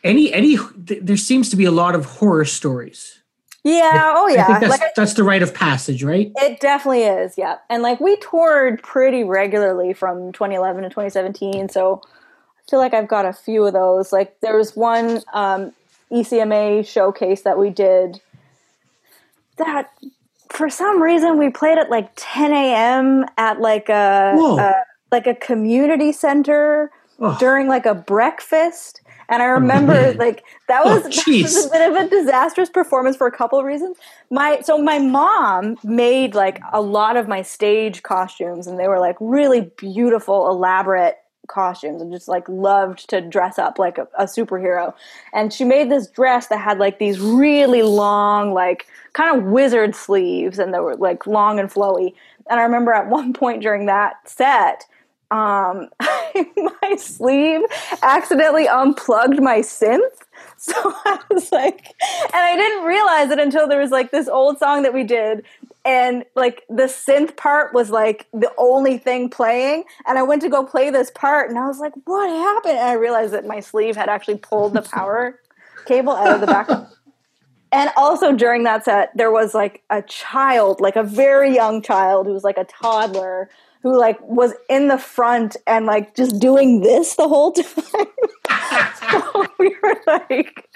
[SPEAKER 1] any any th- there seems to be a lot of horror stories.
[SPEAKER 4] Yeah. Oh, yeah.
[SPEAKER 1] I think that's
[SPEAKER 4] Like
[SPEAKER 1] that's the rite of passage, right?
[SPEAKER 4] It definitely is, yeah. And like we toured pretty regularly from 2011 to 2017, so I feel like I've got a few of those. Like there was one um, ECMA showcase that we did that for some reason we played at like 10 a.m. at like a, a like a community center
[SPEAKER 1] Oh.
[SPEAKER 4] during like a breakfast. And I remember like that
[SPEAKER 1] Oh,
[SPEAKER 4] was, that was a bit of a disastrous performance for a couple of reasons. My so my mom made like a lot of my stage costumes and they were like really beautiful, elaborate costumes and just like loved to dress up like a, a superhero. And she made this dress that had like these really long, like kind of wizard sleeves and they were like long and flowy. And I remember at one point during that set, um, my sleeve accidentally unplugged my synth. So I was like, and I didn't realize it until there was like this old song that we did, and like the synth part was like the only thing playing. And I went to go play this part, and I was like, what happened? And I realized that my sleeve had actually pulled the power cable out of the back. And also during that set, there was like a child, like a very young child who was like a toddler who like was in the front and like just doing this the whole time. So we were like,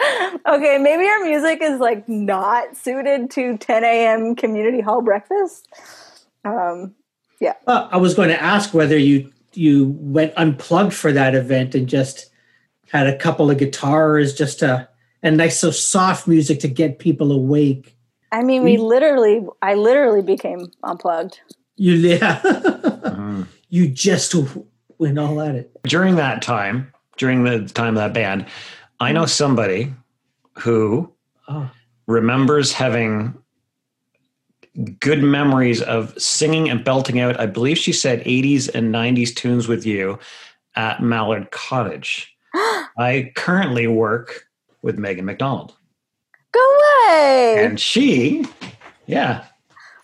[SPEAKER 4] okay, maybe our music is like not suited to 10 a.m. community hall breakfast. Um,
[SPEAKER 1] Uh, I was going to ask whether you you went unplugged for that event and just had a couple of guitars, just to and nice so soft music to get people awake.
[SPEAKER 4] I mean, we literally, I literally became unplugged.
[SPEAKER 1] You yeah.
[SPEAKER 2] Mhm.
[SPEAKER 1] you just went all at it.
[SPEAKER 2] During that time, during the time of that band, I know somebody who
[SPEAKER 1] Oh.
[SPEAKER 2] remembers having good memories of singing and belting out, I believe she said 80s and 90s tunes with you at Mallard Cottage. I currently work with Megan McDonald.
[SPEAKER 4] Go away!
[SPEAKER 2] And she, yeah,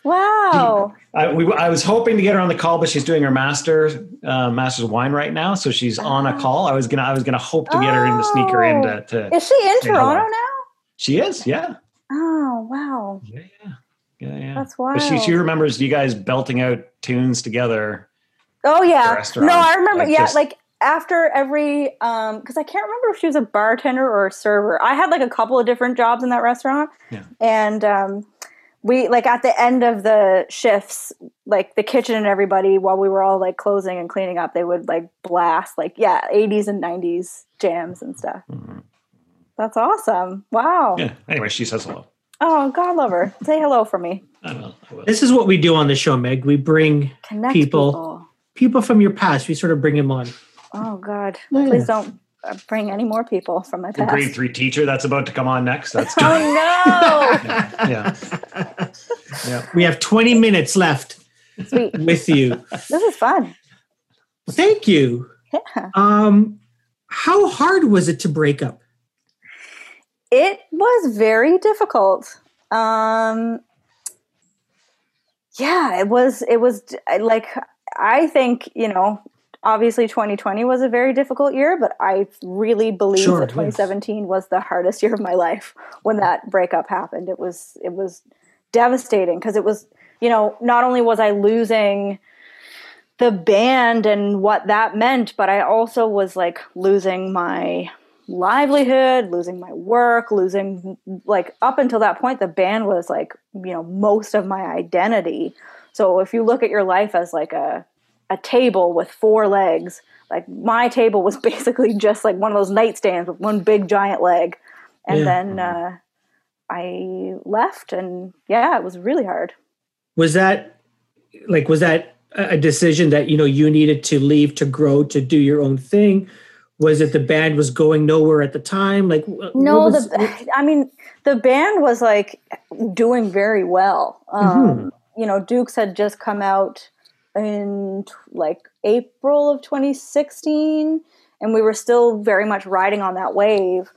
[SPEAKER 4] wow.
[SPEAKER 2] I, we, I was hoping to get her on the call, but she's doing her master uh, master's wine right now, so she's on a
[SPEAKER 4] Ah.
[SPEAKER 2] call. I was gonna I was gonna hope to get her in to sneak her in to, to
[SPEAKER 4] Is she in. Toronto now?
[SPEAKER 2] she is yeah
[SPEAKER 4] Oh, wow.
[SPEAKER 2] yeah yeah yeah yeah.
[SPEAKER 4] That's
[SPEAKER 2] But she she remembers you guys belting out tunes together.
[SPEAKER 4] Oh yeah. No, I remember.
[SPEAKER 2] like,
[SPEAKER 4] yeah,
[SPEAKER 2] just-
[SPEAKER 4] like after every um because I can't remember if she was a bartender or a server. I had like a couple of different jobs in that restaurant.
[SPEAKER 2] Yeah.
[SPEAKER 4] And um we like at the end of the shifts, like the kitchen and everybody, while we were all like closing and cleaning up, they would like blast like yeah, eighties and nineties jams and stuff.
[SPEAKER 2] Mhm.
[SPEAKER 4] That's awesome. Wow.
[SPEAKER 2] Yeah. Anyway, she says hello.
[SPEAKER 4] Oh, God love her. Say hello for me.
[SPEAKER 2] I will. I will.
[SPEAKER 1] This is what we do on the show, Meg. We bring People.
[SPEAKER 4] people.
[SPEAKER 1] people from your past. We sort of bring them on.
[SPEAKER 4] Oh God.
[SPEAKER 1] Yeah.
[SPEAKER 4] Please don't bring any more people from my
[SPEAKER 2] The grade three teacher that's about to come on next. That's
[SPEAKER 4] Oh no.
[SPEAKER 2] yeah. Yeah.
[SPEAKER 1] We have 20 minutes left
[SPEAKER 4] Sweet.
[SPEAKER 1] with you.
[SPEAKER 4] This is fun.
[SPEAKER 1] Thank you.
[SPEAKER 4] Yeah.
[SPEAKER 1] Um, how hard was it to break up?
[SPEAKER 4] It was very difficult. Um, yeah, it was. It was like I think you know. Obviously, 2020 was a very difficult year, but I really believe
[SPEAKER 1] Sure,
[SPEAKER 4] that
[SPEAKER 1] yes.
[SPEAKER 4] 2017 was the hardest year of my life when that breakup happened. It was it was devastating because it was you know not only was I losing the band and what that meant, but I also was like losing my livelihood, losing my work, losing like up until that point, the band was like, you know, most of my identity. So if you look at your life as like a a table with four legs, like my table was basically just like one of those nightstands with one big giant leg. And
[SPEAKER 1] Yeah.
[SPEAKER 4] then uh, I left, and yeah, it was really hard.
[SPEAKER 1] Was that like was that a decision that you know you needed to leave to grow to do your own thing? Was it the band was going nowhere at the time? Like
[SPEAKER 4] No,
[SPEAKER 1] what was-
[SPEAKER 4] the I mean the band was like doing very well. Um, You know, Dukes had just come out in like April of 2016, and we were still very much riding on that wave.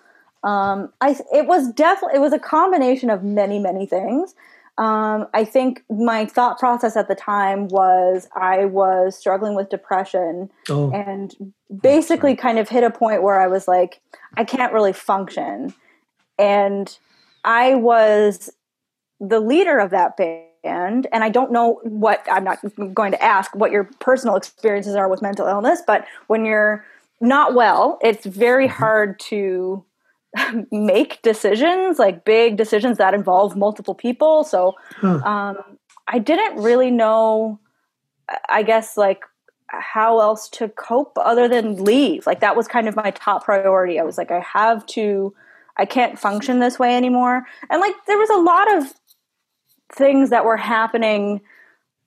[SPEAKER 4] Um, I it was definitely it was a combination of many many things. Um, I think my thought process at the time was I was struggling with depression
[SPEAKER 1] oh,
[SPEAKER 4] and basically kind of hit a point where I was like, I can't really function. And I was the leader of that band. And and I don't know what, I'm not going to ask what your personal experiences are with mental illness, but when you're not well, it's very hard to make decisions, like big decisions that involve multiple people. So
[SPEAKER 1] huh.
[SPEAKER 4] um, I didn't really know, I guess, like how else to cope other than leave. Like that was kind of my top priority. I was like, I have to, I can't function this way anymore. And like there was a lot of things that were happening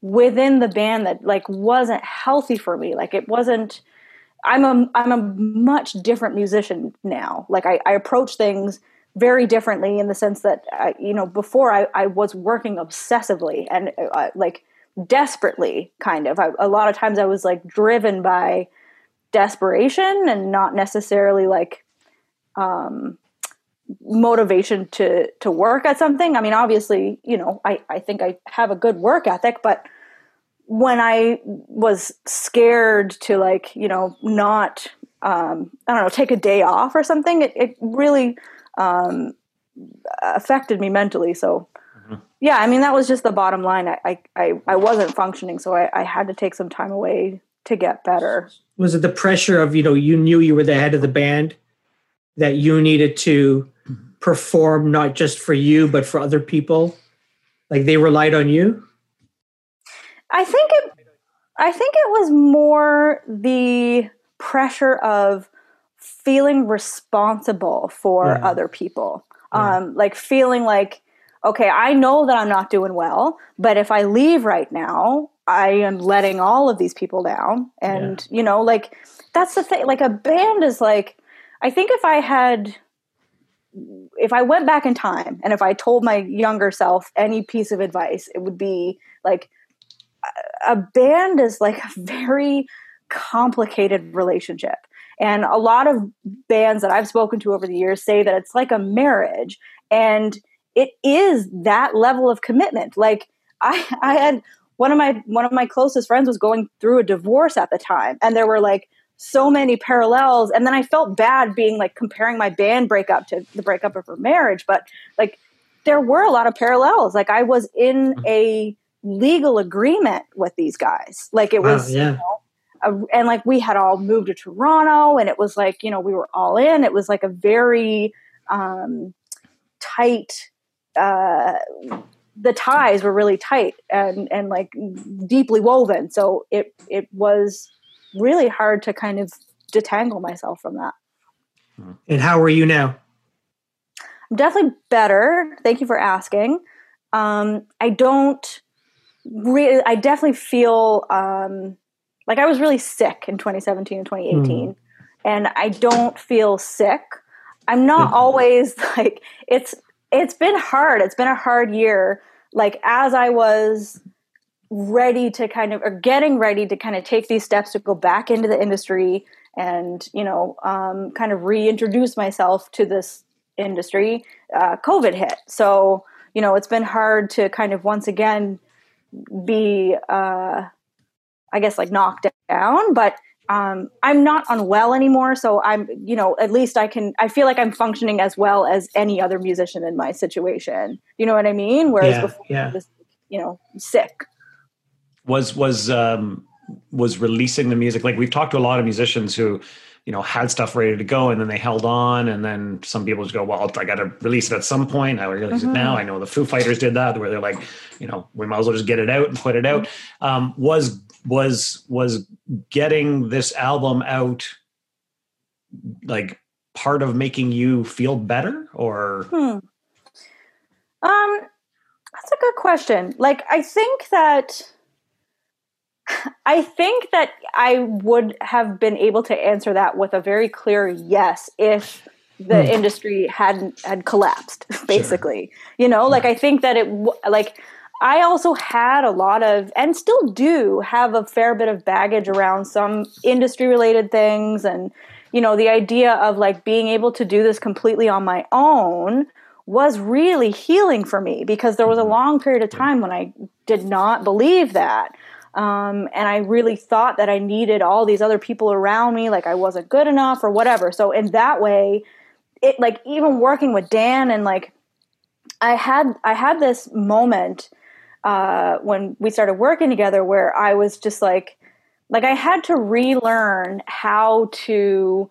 [SPEAKER 4] within the band that like wasn't healthy for me. Like it wasn't. I'm a I'm a much different musician now. Like I, I approach things very differently in the sense that I, you know before I, I was working obsessively and uh, like desperately kind of I, a lot of times i was like driven by desperation and not necessarily like um motivation to to work at something. I mean obviously you know i i think i have a good work ethic but when i was scared to like you know not um i don't know take a day off or something it, it really um affected me mentally. So
[SPEAKER 2] Mhm.
[SPEAKER 4] yeah i mean that was just the bottom line. I i i, I wasn't functioning so I, I had to take some time away to get better.
[SPEAKER 1] Was it the pressure of you know you knew you were the head of the band that you needed to perform not just for you but for other people like they relied on you
[SPEAKER 4] I think it I think it was more the pressure of feeling responsible for
[SPEAKER 1] Yeah.
[SPEAKER 4] other people.
[SPEAKER 1] Yeah.
[SPEAKER 4] Um like feeling like okay, I know that I'm not doing well, but if I leave right now, I am letting all of these people down. And, you know, like that's the thing. Like a band is like, I think if I had, if I went back in time and if I told my younger self any piece of advice, it would be like, a band is like a very complicated relationship. And a lot of bands that I've spoken to over the years say that it's like a marriage. And it is that level of commitment. Like I, I had one of my one of my closest friends was going through a divorce at the time, and there were like so many parallels. And then I felt bad being like comparing my band breakup to the breakup of her marriage, but like there were a lot of parallels. Like I was in mm-hmm. a legal agreement with these guys. Like it was, yeah. You know, a, and like we had all moved to Toronto, and it was like you know we were all in. It was like a very um, tight uh, the ties were really tight and and like deeply woven. So it it was really hard to kind of detangle myself from that.
[SPEAKER 1] And how are you now?
[SPEAKER 4] I'm definitely better. Thank you for asking. Um, I don't really. I definitely feel um, like I was really sick in 2017 and 2018, mm. and I don't feel sick. I'm not mm-hmm. always like it's it's been hard. It's been a hard year. Like as I was ready to kind of or getting ready to kind of take these steps to go back into the industry and you know um, kind of reintroduce myself to this industry uh, covid hit so you know it's been hard to kind of once again be uh, i guess like knocked down but um, I'm not unwell anymore, so I'm, you know, at least I can. I feel like I'm functioning as well as any other musician in my situation. You know what I mean? Whereas yeah, before, yeah. I was, you know, sick.
[SPEAKER 2] Was was um, was releasing the music like we've talked to a lot of musicians who, you know, had stuff ready to go and then they held on, and then some people just go, "Well, I got to release it at some point. I release mm-hmm. it now." I know the Foo Fighters did that, where they're like, you know, we might as well just get it out and put it out. Mm-hmm. Um, was was was getting this album out like part of making you feel better or
[SPEAKER 4] hmm. um that's a good question like i think that i think that i would have been able to answer that with a very clear yes if the hmm. industry hadn't had collapsed basically sure. you know like i think that it like I also had a lot of, and still do have a fair bit of baggage around some industry related things. And, you know, the idea of like being able to do this completely on my own was really healing for me because there was a mm-hmm. long period of time when I did not believe that. Um, and I really thought that I needed all these other people around me, like I wasn't good enough or whatever. So, in that way, it like even working with Dan and like, I had I had this moment uh, when we started working together where I was just like, like I had to relearn how to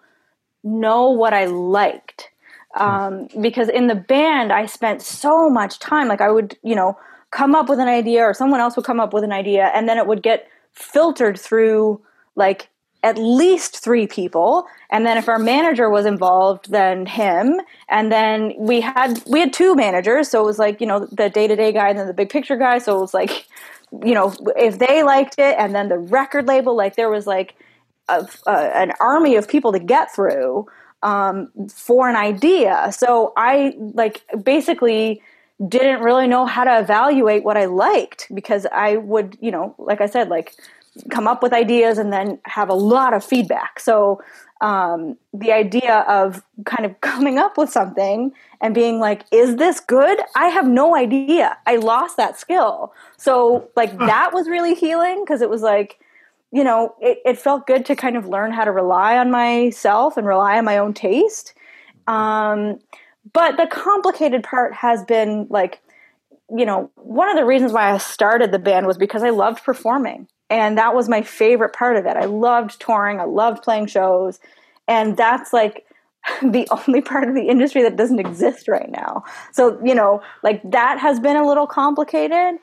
[SPEAKER 4] know what I liked. Um, because in the band, I spent so much time. Like I would, you know, come up with an idea, or someone else would come up with an idea, and then it would get filtered through like at least three people. And then if our manager was involved then him. And then we had we had two managers. So it was like you know the day-to-day guy and then the big picture guy. So it was like you know if they liked it and then the record label like there was like a, a, an army of people to get through um, for an idea. So i like basically didn't really know how to evaluate what i liked because i would you know like i said like come up with ideas and then have a lot of feedback. So um, the idea of kind of coming up with something and being like, is this good? I have no idea. I lost that skill. So like that was really healing because it was like, you know, it, it, felt good to kind of learn how to rely on myself and rely on my own taste. Um, but the complicated part has been like, you know, one of the reasons why I started the band was because I loved performing and that was my favorite part of it. I loved touring, I loved playing shows, and that's like the only part of the industry that doesn't exist right now. So, you know, like that has been a little complicated.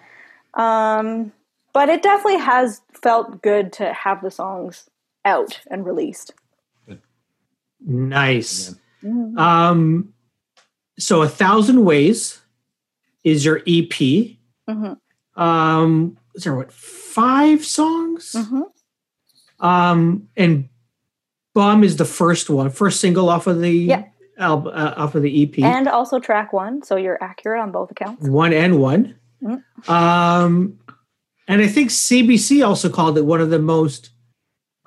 [SPEAKER 4] Um, but it definitely has felt good to have the songs out and released.
[SPEAKER 1] Nice. Mm-hmm. Um, so a thousand ways is your EP.
[SPEAKER 4] Mhm.
[SPEAKER 1] Um, is there what five songs?
[SPEAKER 4] Mhm.
[SPEAKER 1] Um, and Bomb is the first one, first single off of the
[SPEAKER 4] Yeah.
[SPEAKER 1] album, uh, off of the EP.
[SPEAKER 4] And also track one, so you're accurate on both accounts.
[SPEAKER 1] one and one.
[SPEAKER 4] Mm.
[SPEAKER 1] Um, and I think CBC also called it one of the most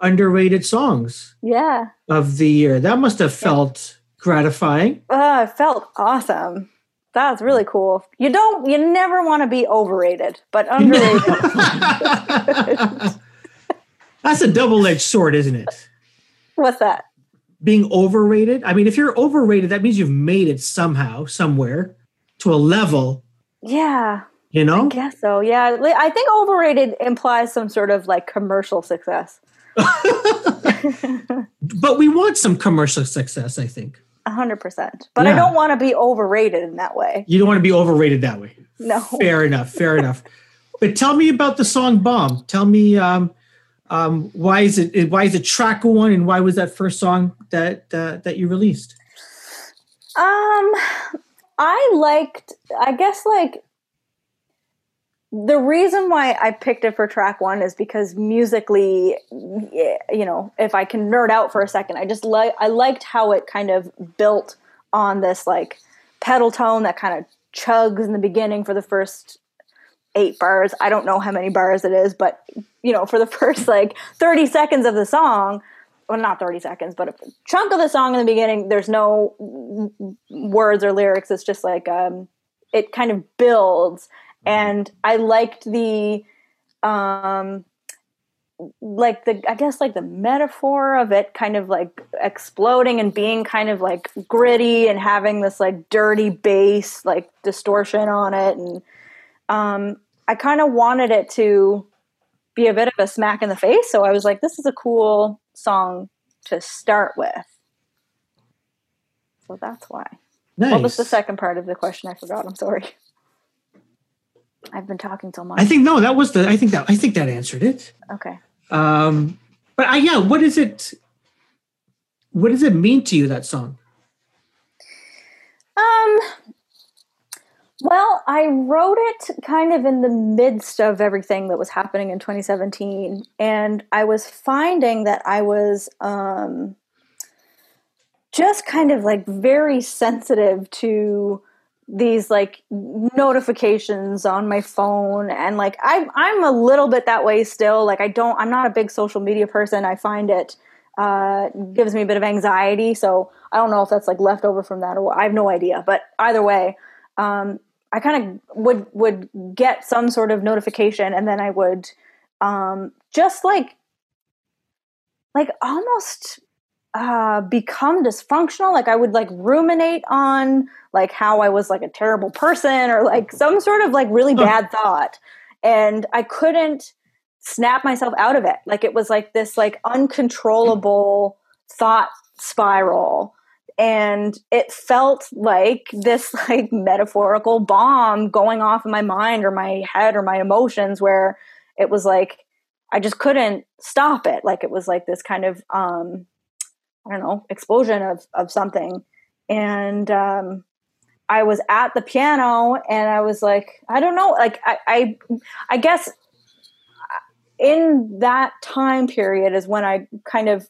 [SPEAKER 1] underrated songs
[SPEAKER 4] Yeah.
[SPEAKER 1] of the year. That must have felt gratifying.
[SPEAKER 4] Uh, it felt awesome. That's really cool. You don't, you never want to be overrated, but underrated.
[SPEAKER 1] That's a double edged sword, isn't it?
[SPEAKER 4] What's that?
[SPEAKER 1] Being overrated. I mean, if you're overrated, that means you've made it somehow, somewhere to a level,
[SPEAKER 4] Yeah,
[SPEAKER 1] you know?
[SPEAKER 4] I guess so. Yeah, I think overrated implies some sort of like commercial success.
[SPEAKER 1] But we want some commercial success, I think.
[SPEAKER 4] A hundred percent. But I don't want to be overrated in that way.
[SPEAKER 1] You don't want to be overrated that way.
[SPEAKER 4] No.
[SPEAKER 1] Fair enough. Fair enough. But tell me about the song "Bomb." Tell me um, um, why is it why is it track one and why was that first song that uh, that you released?
[SPEAKER 4] Um, I liked. I guess like the reason why I picked it for track one is because musically, you know, if I can nerd out for a second, I just like I liked how it kind of built on this like pedal tone that kind of chugs in the beginning for the first eight bars. I don't know how many bars it is, but you know, for the first like 30 seconds of the song, well, not 30 seconds, but a chunk of the song in the beginning, there's no words or lyrics. It's just like, um, it kind of builds. And I liked the, um, like the, I guess like the metaphor of it kind of like exploding and being kind of like gritty and having this like dirty bass, like distortion on it. And, um, I kind of wanted it to be a bit of a smack in the face. So I was like, this is a cool song to start with. So that's why.
[SPEAKER 1] Nice.
[SPEAKER 4] What was the second part of the question? I forgot. I'm sorry. I've been talking so much.
[SPEAKER 1] I think no, that was the. I think that I think that answered it.
[SPEAKER 4] okay.
[SPEAKER 1] Um, but I, yeah, what is it? What does it mean to you that song?
[SPEAKER 4] Um. Well, I wrote it kind of in the midst of everything that was happening in 2017, and I was finding that I was um, just kind of like very sensitive to these like notifications on my phone and like I I'm a little bit that way still like I don't I'm not a big social media person. I find it uh, gives me a bit of anxiety so I don't know if that's like left over from that or I have no idea but either way um, I kind of would would get some sort of notification and then I would um, just like like almost uh, become dysfunctional. Like I would like ruminate on like how I was like a terrible person or like some sort of like really bad thought, and I couldn't snap myself out of it. Like it was like this like uncontrollable thought spiral and it felt like this like metaphorical bomb going off in my mind or my head or my emotions where it was like i just couldn't stop it like it was like this kind of um i don't know explosion of of something. And um i was at the piano and i was like i don't know like i i, I guess in that time period is when i kind of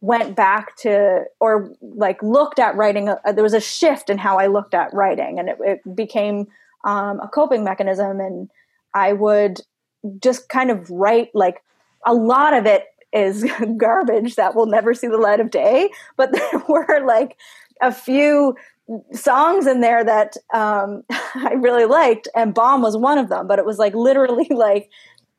[SPEAKER 4] went back to or like looked at writing uh, there was a shift in how i looked at writing and it, it became um, a coping mechanism. And i would just kind of write like a lot of it is garbage that will never see the light of day but there were like a few songs in there that um, i really liked and bomb was one of them but it was like literally like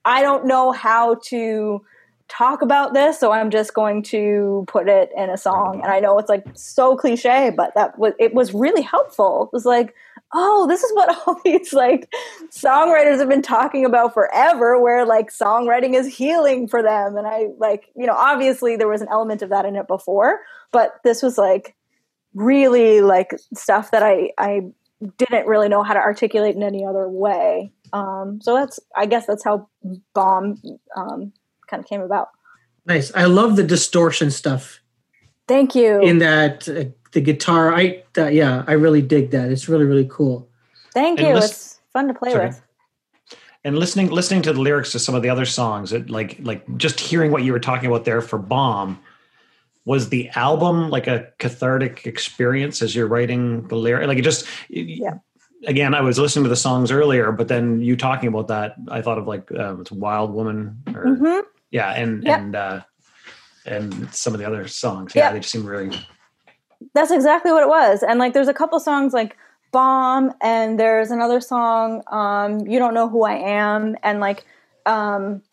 [SPEAKER 4] i don't know how to talk about this so i'm just going to put it in a song. And i know it's like so cliche but that was it was really helpful. It was like oh this is what all these like songwriters have been talking about forever where like songwriting is healing for them and i like you know obviously there was an element of that in it before but this was like really like stuff that i i didn't really know how to articulate in any other way um so that's i guess that's how bomb um kind of came about.
[SPEAKER 1] Nice. I love the distortion stuff
[SPEAKER 4] Thank you.
[SPEAKER 1] in that uh, the guitar. I uh, yeah, I really dig that. It's really really cool.
[SPEAKER 4] Thank
[SPEAKER 2] And
[SPEAKER 4] you.
[SPEAKER 2] listen-
[SPEAKER 4] it's fun to play
[SPEAKER 2] Sorry.
[SPEAKER 4] with.
[SPEAKER 2] and listening listening to the lyrics to some of the other songs it like like just hearing what you were talking about there for bomb was the album like a cathartic experience as you're writing the lyric like it just
[SPEAKER 4] Yeah.
[SPEAKER 2] again i was listening to the songs earlier but then you talking about that i thought of like um, it's wild woman or
[SPEAKER 4] hmm
[SPEAKER 2] yeah and
[SPEAKER 4] Yep.
[SPEAKER 2] and uh and some of the other songs yeah
[SPEAKER 4] Yep.
[SPEAKER 2] they just seem really
[SPEAKER 4] That's exactly what it was. And like, there's a couple songs like "Bomb," and there's another song, um, "You Don't Know Who I Am," and like, um,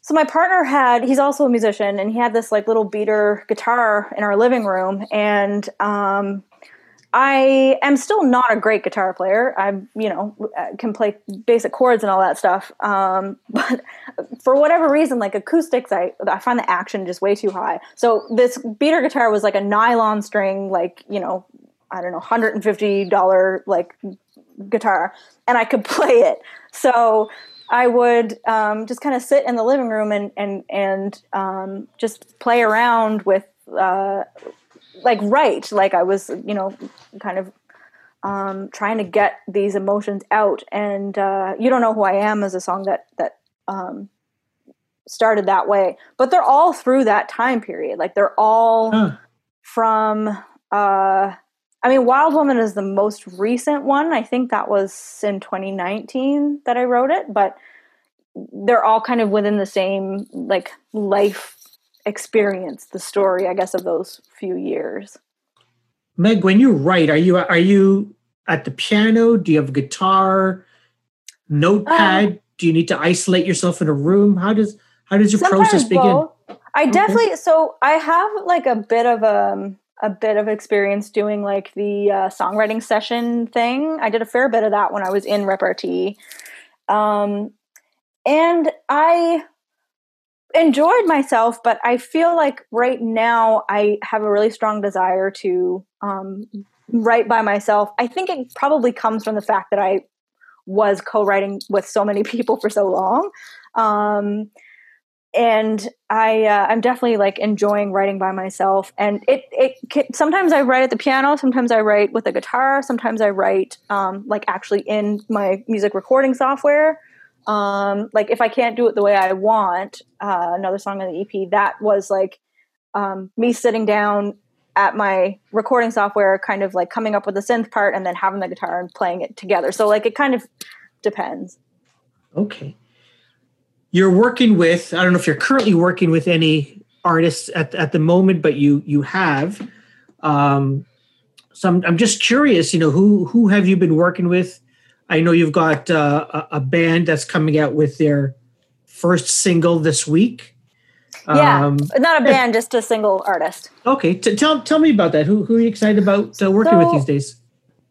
[SPEAKER 4] so my partner had he's also a musician, and he had this like little beater guitar in our living room, and um, I am still not a great guitar player. I'm, you know, uh, can play basic chords and all that stuff. Um, but for whatever reason, like acoustics, I I find the action just way too high. So this beater guitar was like a nylon string, like you know, I don't know, hundred and fifty dollar like guitar, and I could play it. So I would um, just kind of sit in the living room and and and um, just play around with. Uh, like write like i was you know kind of um, trying to get these emotions out. And uh, you don't know who i am is a song that that um, started that way. But they're all through that time period. Like they're all
[SPEAKER 1] Huh.
[SPEAKER 4] from uh, i mean wild woman is the most recent one. I think that was in 2019 that i wrote it. But they're all kind of within the same like life experience the story i guess of those few years
[SPEAKER 1] Meg, when you write, are you are you at the piano? Do you have a guitar, notepad?
[SPEAKER 4] Um,
[SPEAKER 1] Do you need to isolate yourself in a room? How does how does your process begin?
[SPEAKER 4] both. I
[SPEAKER 1] Okay.
[SPEAKER 4] definitely so I have like a bit of a a bit of experience doing like the uh, songwriting session thing. I did a fair bit of that when I was in repartee, um, and I enjoyed myself. But I feel like right now I have a really strong desire to um, write by myself. I think it probably comes from the fact that I was co-writing with so many people for so long. Um, and I uh, I'm definitely like enjoying writing by myself. And it it ca- sometimes I write at the piano, sometimes I write with a guitar, sometimes I write um, like actually in my music recording software. Um, like if I can't do it the way I want, uh, another song on the EP that was like um, me sitting down at my recording software, kind of like coming up with the synth part and then having the guitar and playing it together. So like it kind of depends.
[SPEAKER 1] Okay. You're working with, I don't know if you're currently working with any artists at, at the moment, but you you have. Um, so I'm, I'm just curious, you know, who who have you been working with? I know you've got uh, a, band that's coming out with their first single this week.
[SPEAKER 4] Yeah.
[SPEAKER 1] Um,
[SPEAKER 4] Not a band, just a single artist.
[SPEAKER 1] okay, T- tell tell me about that. Who who are you excited about uh, working with these days?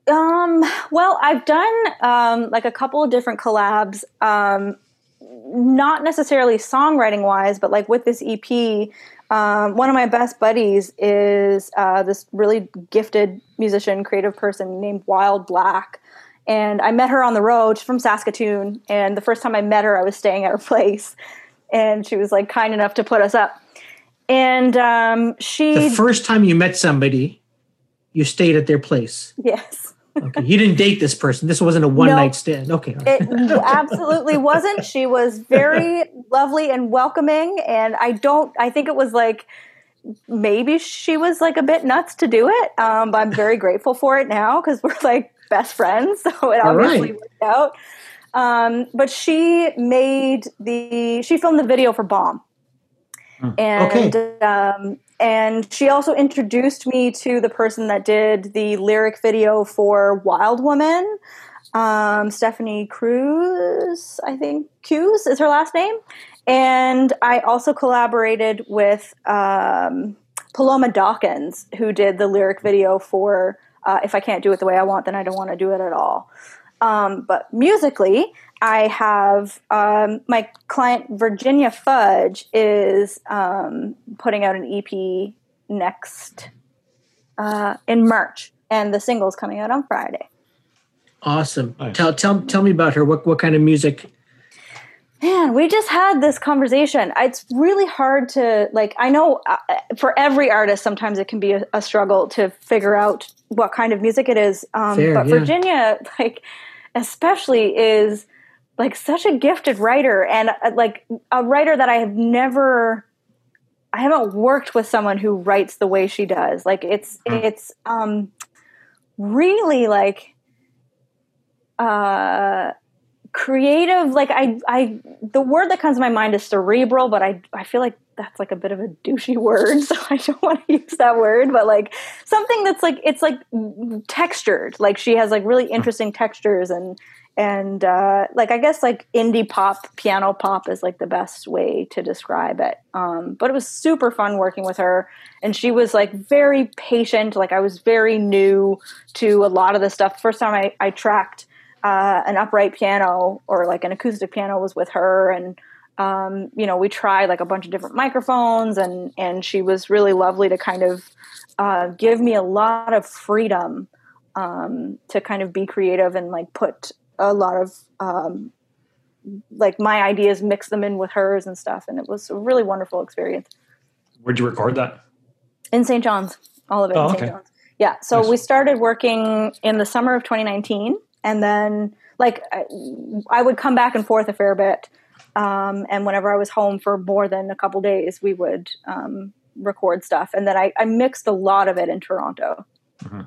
[SPEAKER 4] Um, well, I've done um, like a couple of different collabs, um, not necessarily songwriting wise, but like with this EP. Um, one of my best buddies is uh, this really gifted musician, creative person named Wild Black. And I met her on the road. She's from Saskatoon. And the first time I met her, I was staying at her place. And she was like kind enough to put us up. And um, she,
[SPEAKER 1] The first time you met somebody, you stayed at their place.
[SPEAKER 4] yes.
[SPEAKER 1] Okay, you didn't date this person. This wasn't a one night stand. Okay.
[SPEAKER 4] It absolutely wasn't. She was very lovely and welcoming. And I don't, I think it was like, maybe she was like a bit nuts to do it. Um, but I'm very grateful for it now because we're like best friends. So it obviously
[SPEAKER 1] right.
[SPEAKER 4] worked out. Um, but she made the, she filmed the video for Bomb. And um, and she also introduced me to the person that did the lyric video for Wild Woman, um, Stephanie Cruz, I think Cruz is her last name. And I also collaborated with um, Paloma Dawkins, who did the lyric video for uh, If I Can't Do It the Way I Want, Then I Don't Want to Do It at All. Um, but musically, I have um, my client Virginia Fudge is um, putting out an EP next uh, in March, and the single's coming out on Friday.
[SPEAKER 1] Awesome.
[SPEAKER 2] Nice.
[SPEAKER 1] Tell tell tell me about her. What what kind of music?
[SPEAKER 4] Man we just had this conversation it's really hard to like i know uh, for every artist sometimes it can be a, a, struggle to figure out what kind of music it is um, Fair, but yeah. virginia like especially is like such a gifted writer and uh, like a writer that i have never i haven't worked with someone who writes the way she does like it's mm. it's um really like uh creative like i i the word that comes to my mind is cerebral but i i feel like that's like a bit of a douchey word so i don't want to use that word but like something that's like it's like textured like she has like really interesting textures and and uh, like I guess like indie pop, piano pop is like the best way to describe it. Um, but it was super fun working with her, and she was like very patient. Like I was very new to a lot of the stuff. First time I, I tracked uh, an upright piano or like an acoustic piano was with her, and um, you know we tried like a bunch of different microphones, and and she was really lovely to kind of uh, give me a lot of freedom um, to kind of be creative and like put a lot of um, like my ideas, mix them in with hers and stuff, and it was a really wonderful experience.
[SPEAKER 2] Where'd you record that?
[SPEAKER 4] In St. John's, all of it.
[SPEAKER 2] Oh, in St.
[SPEAKER 4] okay. John's. Yeah, so nice. we started working in the summer of 2019, and then like I, I would come back and forth a fair bit, um, and whenever I was home for more than a couple days, we would um, record stuff, and then I, I, mixed a lot of it in Toronto.
[SPEAKER 2] Mm-hmm.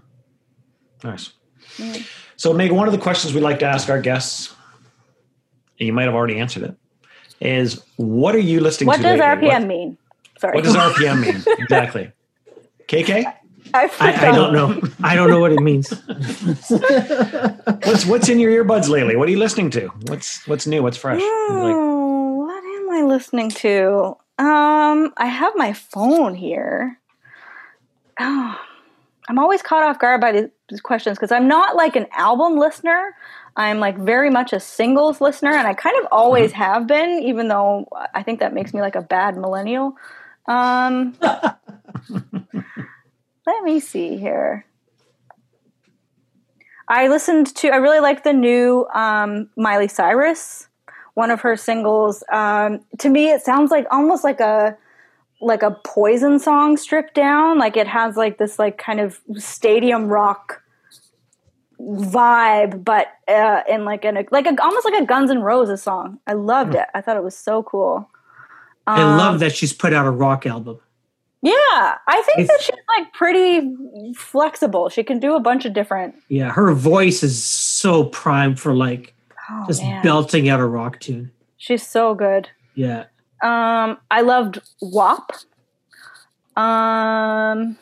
[SPEAKER 2] Nice. Mm-hmm. So, Meg, one of the questions we like to ask our guests, and you might have already answered it, is what are you listening to?
[SPEAKER 4] what
[SPEAKER 2] to?
[SPEAKER 4] Does
[SPEAKER 2] lately?
[SPEAKER 4] RPM what, mean? Sorry.
[SPEAKER 2] What does RPM mean? exactly. KK?
[SPEAKER 1] I, I, I, don't know. I don't know what it means.
[SPEAKER 2] what's what's in your earbuds lately? What are you listening to? What's what's new? What's fresh?
[SPEAKER 4] Oh, like, what am I listening to? Um, I have my phone here. Oh, I'm always caught off guard by these questions because I'm not like an album listener. I'm like very much a singles listener, and I kind of always mm-hmm. have been, even though I think that makes me like a bad millennial. Um, let me see here. I listened to, I really like the new um, Miley Cyrus, one of her singles. Um, to me, it sounds like almost like a like a poison song stripped down. Like it has like this like kind of stadium rock vibe but uh in like an like a, almost like a Guns N' Roses song. I loved it. I thought it was so cool.
[SPEAKER 1] Um, i love that she's put out a rock album
[SPEAKER 4] yeah i think it's, that she's like pretty flexible she can do a bunch of different
[SPEAKER 1] yeah her voice is so prime for like oh, just man. belting out a rock tune
[SPEAKER 4] she's so good
[SPEAKER 1] yeah
[SPEAKER 4] um, I loved WAP. Um,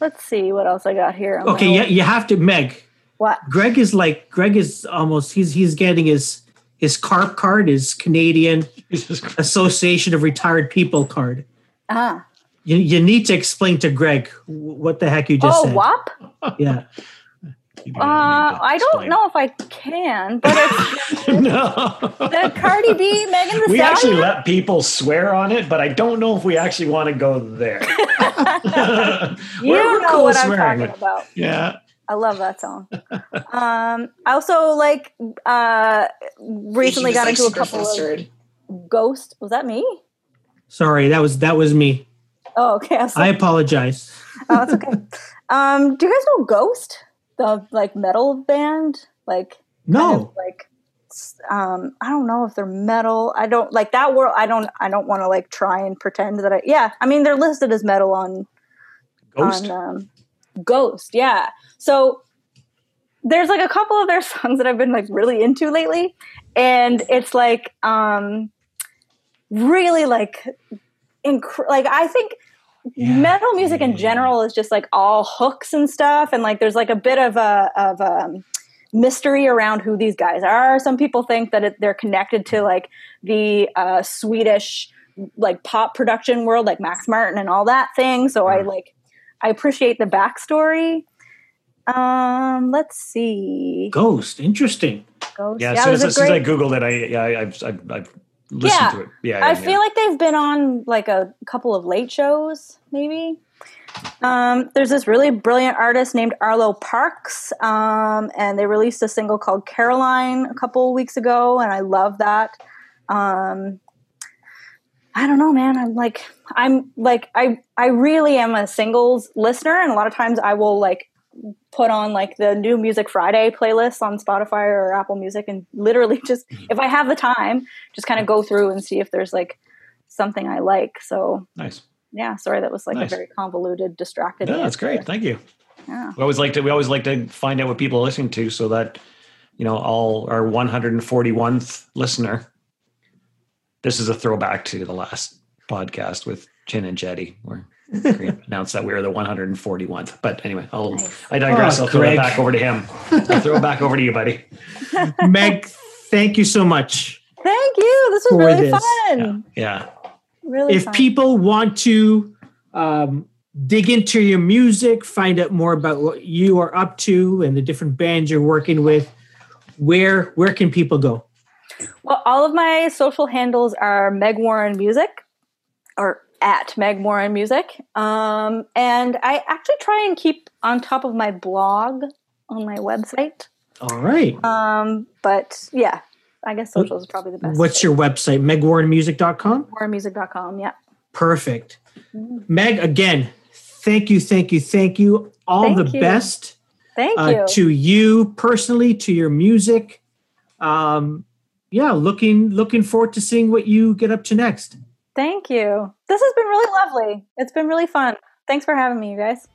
[SPEAKER 4] let's see what else I got here.
[SPEAKER 1] okay, yeah, you have to Meg.
[SPEAKER 4] What?
[SPEAKER 1] Greg is like Greg is almost he's he's getting his his CARP card, his Canadian Association of Retired People card.
[SPEAKER 4] Ah. Uh-huh.
[SPEAKER 1] You, you need to explain to Greg what the heck you just
[SPEAKER 4] oh,
[SPEAKER 1] said.
[SPEAKER 4] WAP?
[SPEAKER 1] Yeah.
[SPEAKER 4] Uh, I don't know if I can, but it's no. the Cardi B, Megan Thee
[SPEAKER 2] We
[SPEAKER 4] Stallion?
[SPEAKER 2] actually let people swear on it, but I don't know if we actually want to go there.
[SPEAKER 4] you we're, we're know cool what I'm talking about.
[SPEAKER 2] Yeah.
[SPEAKER 4] I love that song. um, I also like uh, recently got like into a couple flustered. of Ghost. Was that me?
[SPEAKER 1] Sorry, that was that was me.
[SPEAKER 4] Oh, okay. I,
[SPEAKER 1] I apologize.
[SPEAKER 4] oh, it's okay. Um, do you guys know Ghost? the like metal band like
[SPEAKER 1] no
[SPEAKER 4] kind of like um i don't know if they're metal i don't like that world i don't i don't want to like try and pretend that i yeah i mean they're listed as metal on
[SPEAKER 2] ghost
[SPEAKER 4] on, um, ghost yeah so there's like a couple of their songs that i've been like really into lately and it's like um really like inc- like i think yeah. metal music in general is just like all hooks and stuff and like there's like a bit of a of a mystery around who these guys are. Some people think that it, they're connected to like the uh, swedish like pop production world like max martin and all that thing so i like i appreciate the backstory. Um let's see.
[SPEAKER 1] Ghost. Interesting.
[SPEAKER 2] Ghost. Yeah, yeah as, soon as, as, i googled it i yeah i've, I've, I've listen
[SPEAKER 4] yeah.
[SPEAKER 2] to it. Yeah,
[SPEAKER 4] I feel like they've been on like a couple of late shows, maybe. Um, there's this really brilliant artist named Arlo Parks, um, and they released a single called Caroline a couple weeks ago, and I love that. Um, I don't know, man. I'm like, I'm like, I, I really am a singles listener, and a lot of times I will like put on like the new music friday playlist on spotify or apple music and literally just mm-hmm. if i have the time just kind of go through and see if there's like something i like so
[SPEAKER 2] Nice.
[SPEAKER 4] yeah sorry that was like
[SPEAKER 2] Nice.
[SPEAKER 4] a very convoluted distracted
[SPEAKER 2] Yeah, that's great. Thank you.
[SPEAKER 4] yeah
[SPEAKER 2] We always like to we always like to find out what people are listening to so that you know all our 141th listener. This is a throwback to the last podcast with Chin and Jetty where we announced that we are the 141th. But anyway, I'll
[SPEAKER 4] Nice.
[SPEAKER 2] I digress.
[SPEAKER 1] Oh,
[SPEAKER 2] I'll throw it back over to him. I'll throw it back over to you, buddy.
[SPEAKER 1] Meg, thank you so much.
[SPEAKER 4] thank you this was really
[SPEAKER 1] this.
[SPEAKER 4] fun
[SPEAKER 2] Yeah.
[SPEAKER 4] really
[SPEAKER 1] if
[SPEAKER 4] fun.
[SPEAKER 1] people want to um, dig into your music, find out more about what you are up to and the different bands you're working with, where where can people go?
[SPEAKER 4] Well, all of my social handles are Meg Warren Music or at Meg Warren Music. Um, and I actually try and keep on top of my blog on my website.
[SPEAKER 1] All right.
[SPEAKER 4] Um, but yeah, I guess social is probably the best.
[SPEAKER 1] What's your website? MegWarrenMusic.com?
[SPEAKER 4] warrenmusic.com? Yeah.
[SPEAKER 1] Perfect. Meg, again, thank you, thank you, thank you. All
[SPEAKER 4] Thank
[SPEAKER 1] the
[SPEAKER 4] you.
[SPEAKER 1] best
[SPEAKER 4] Thank
[SPEAKER 1] uh,
[SPEAKER 4] you.
[SPEAKER 1] to you personally, to your music. Um, yeah, looking looking forward to seeing what you get up to next.
[SPEAKER 4] Thank you. This has been really lovely. It's been really fun. Thanks for having me, you guys.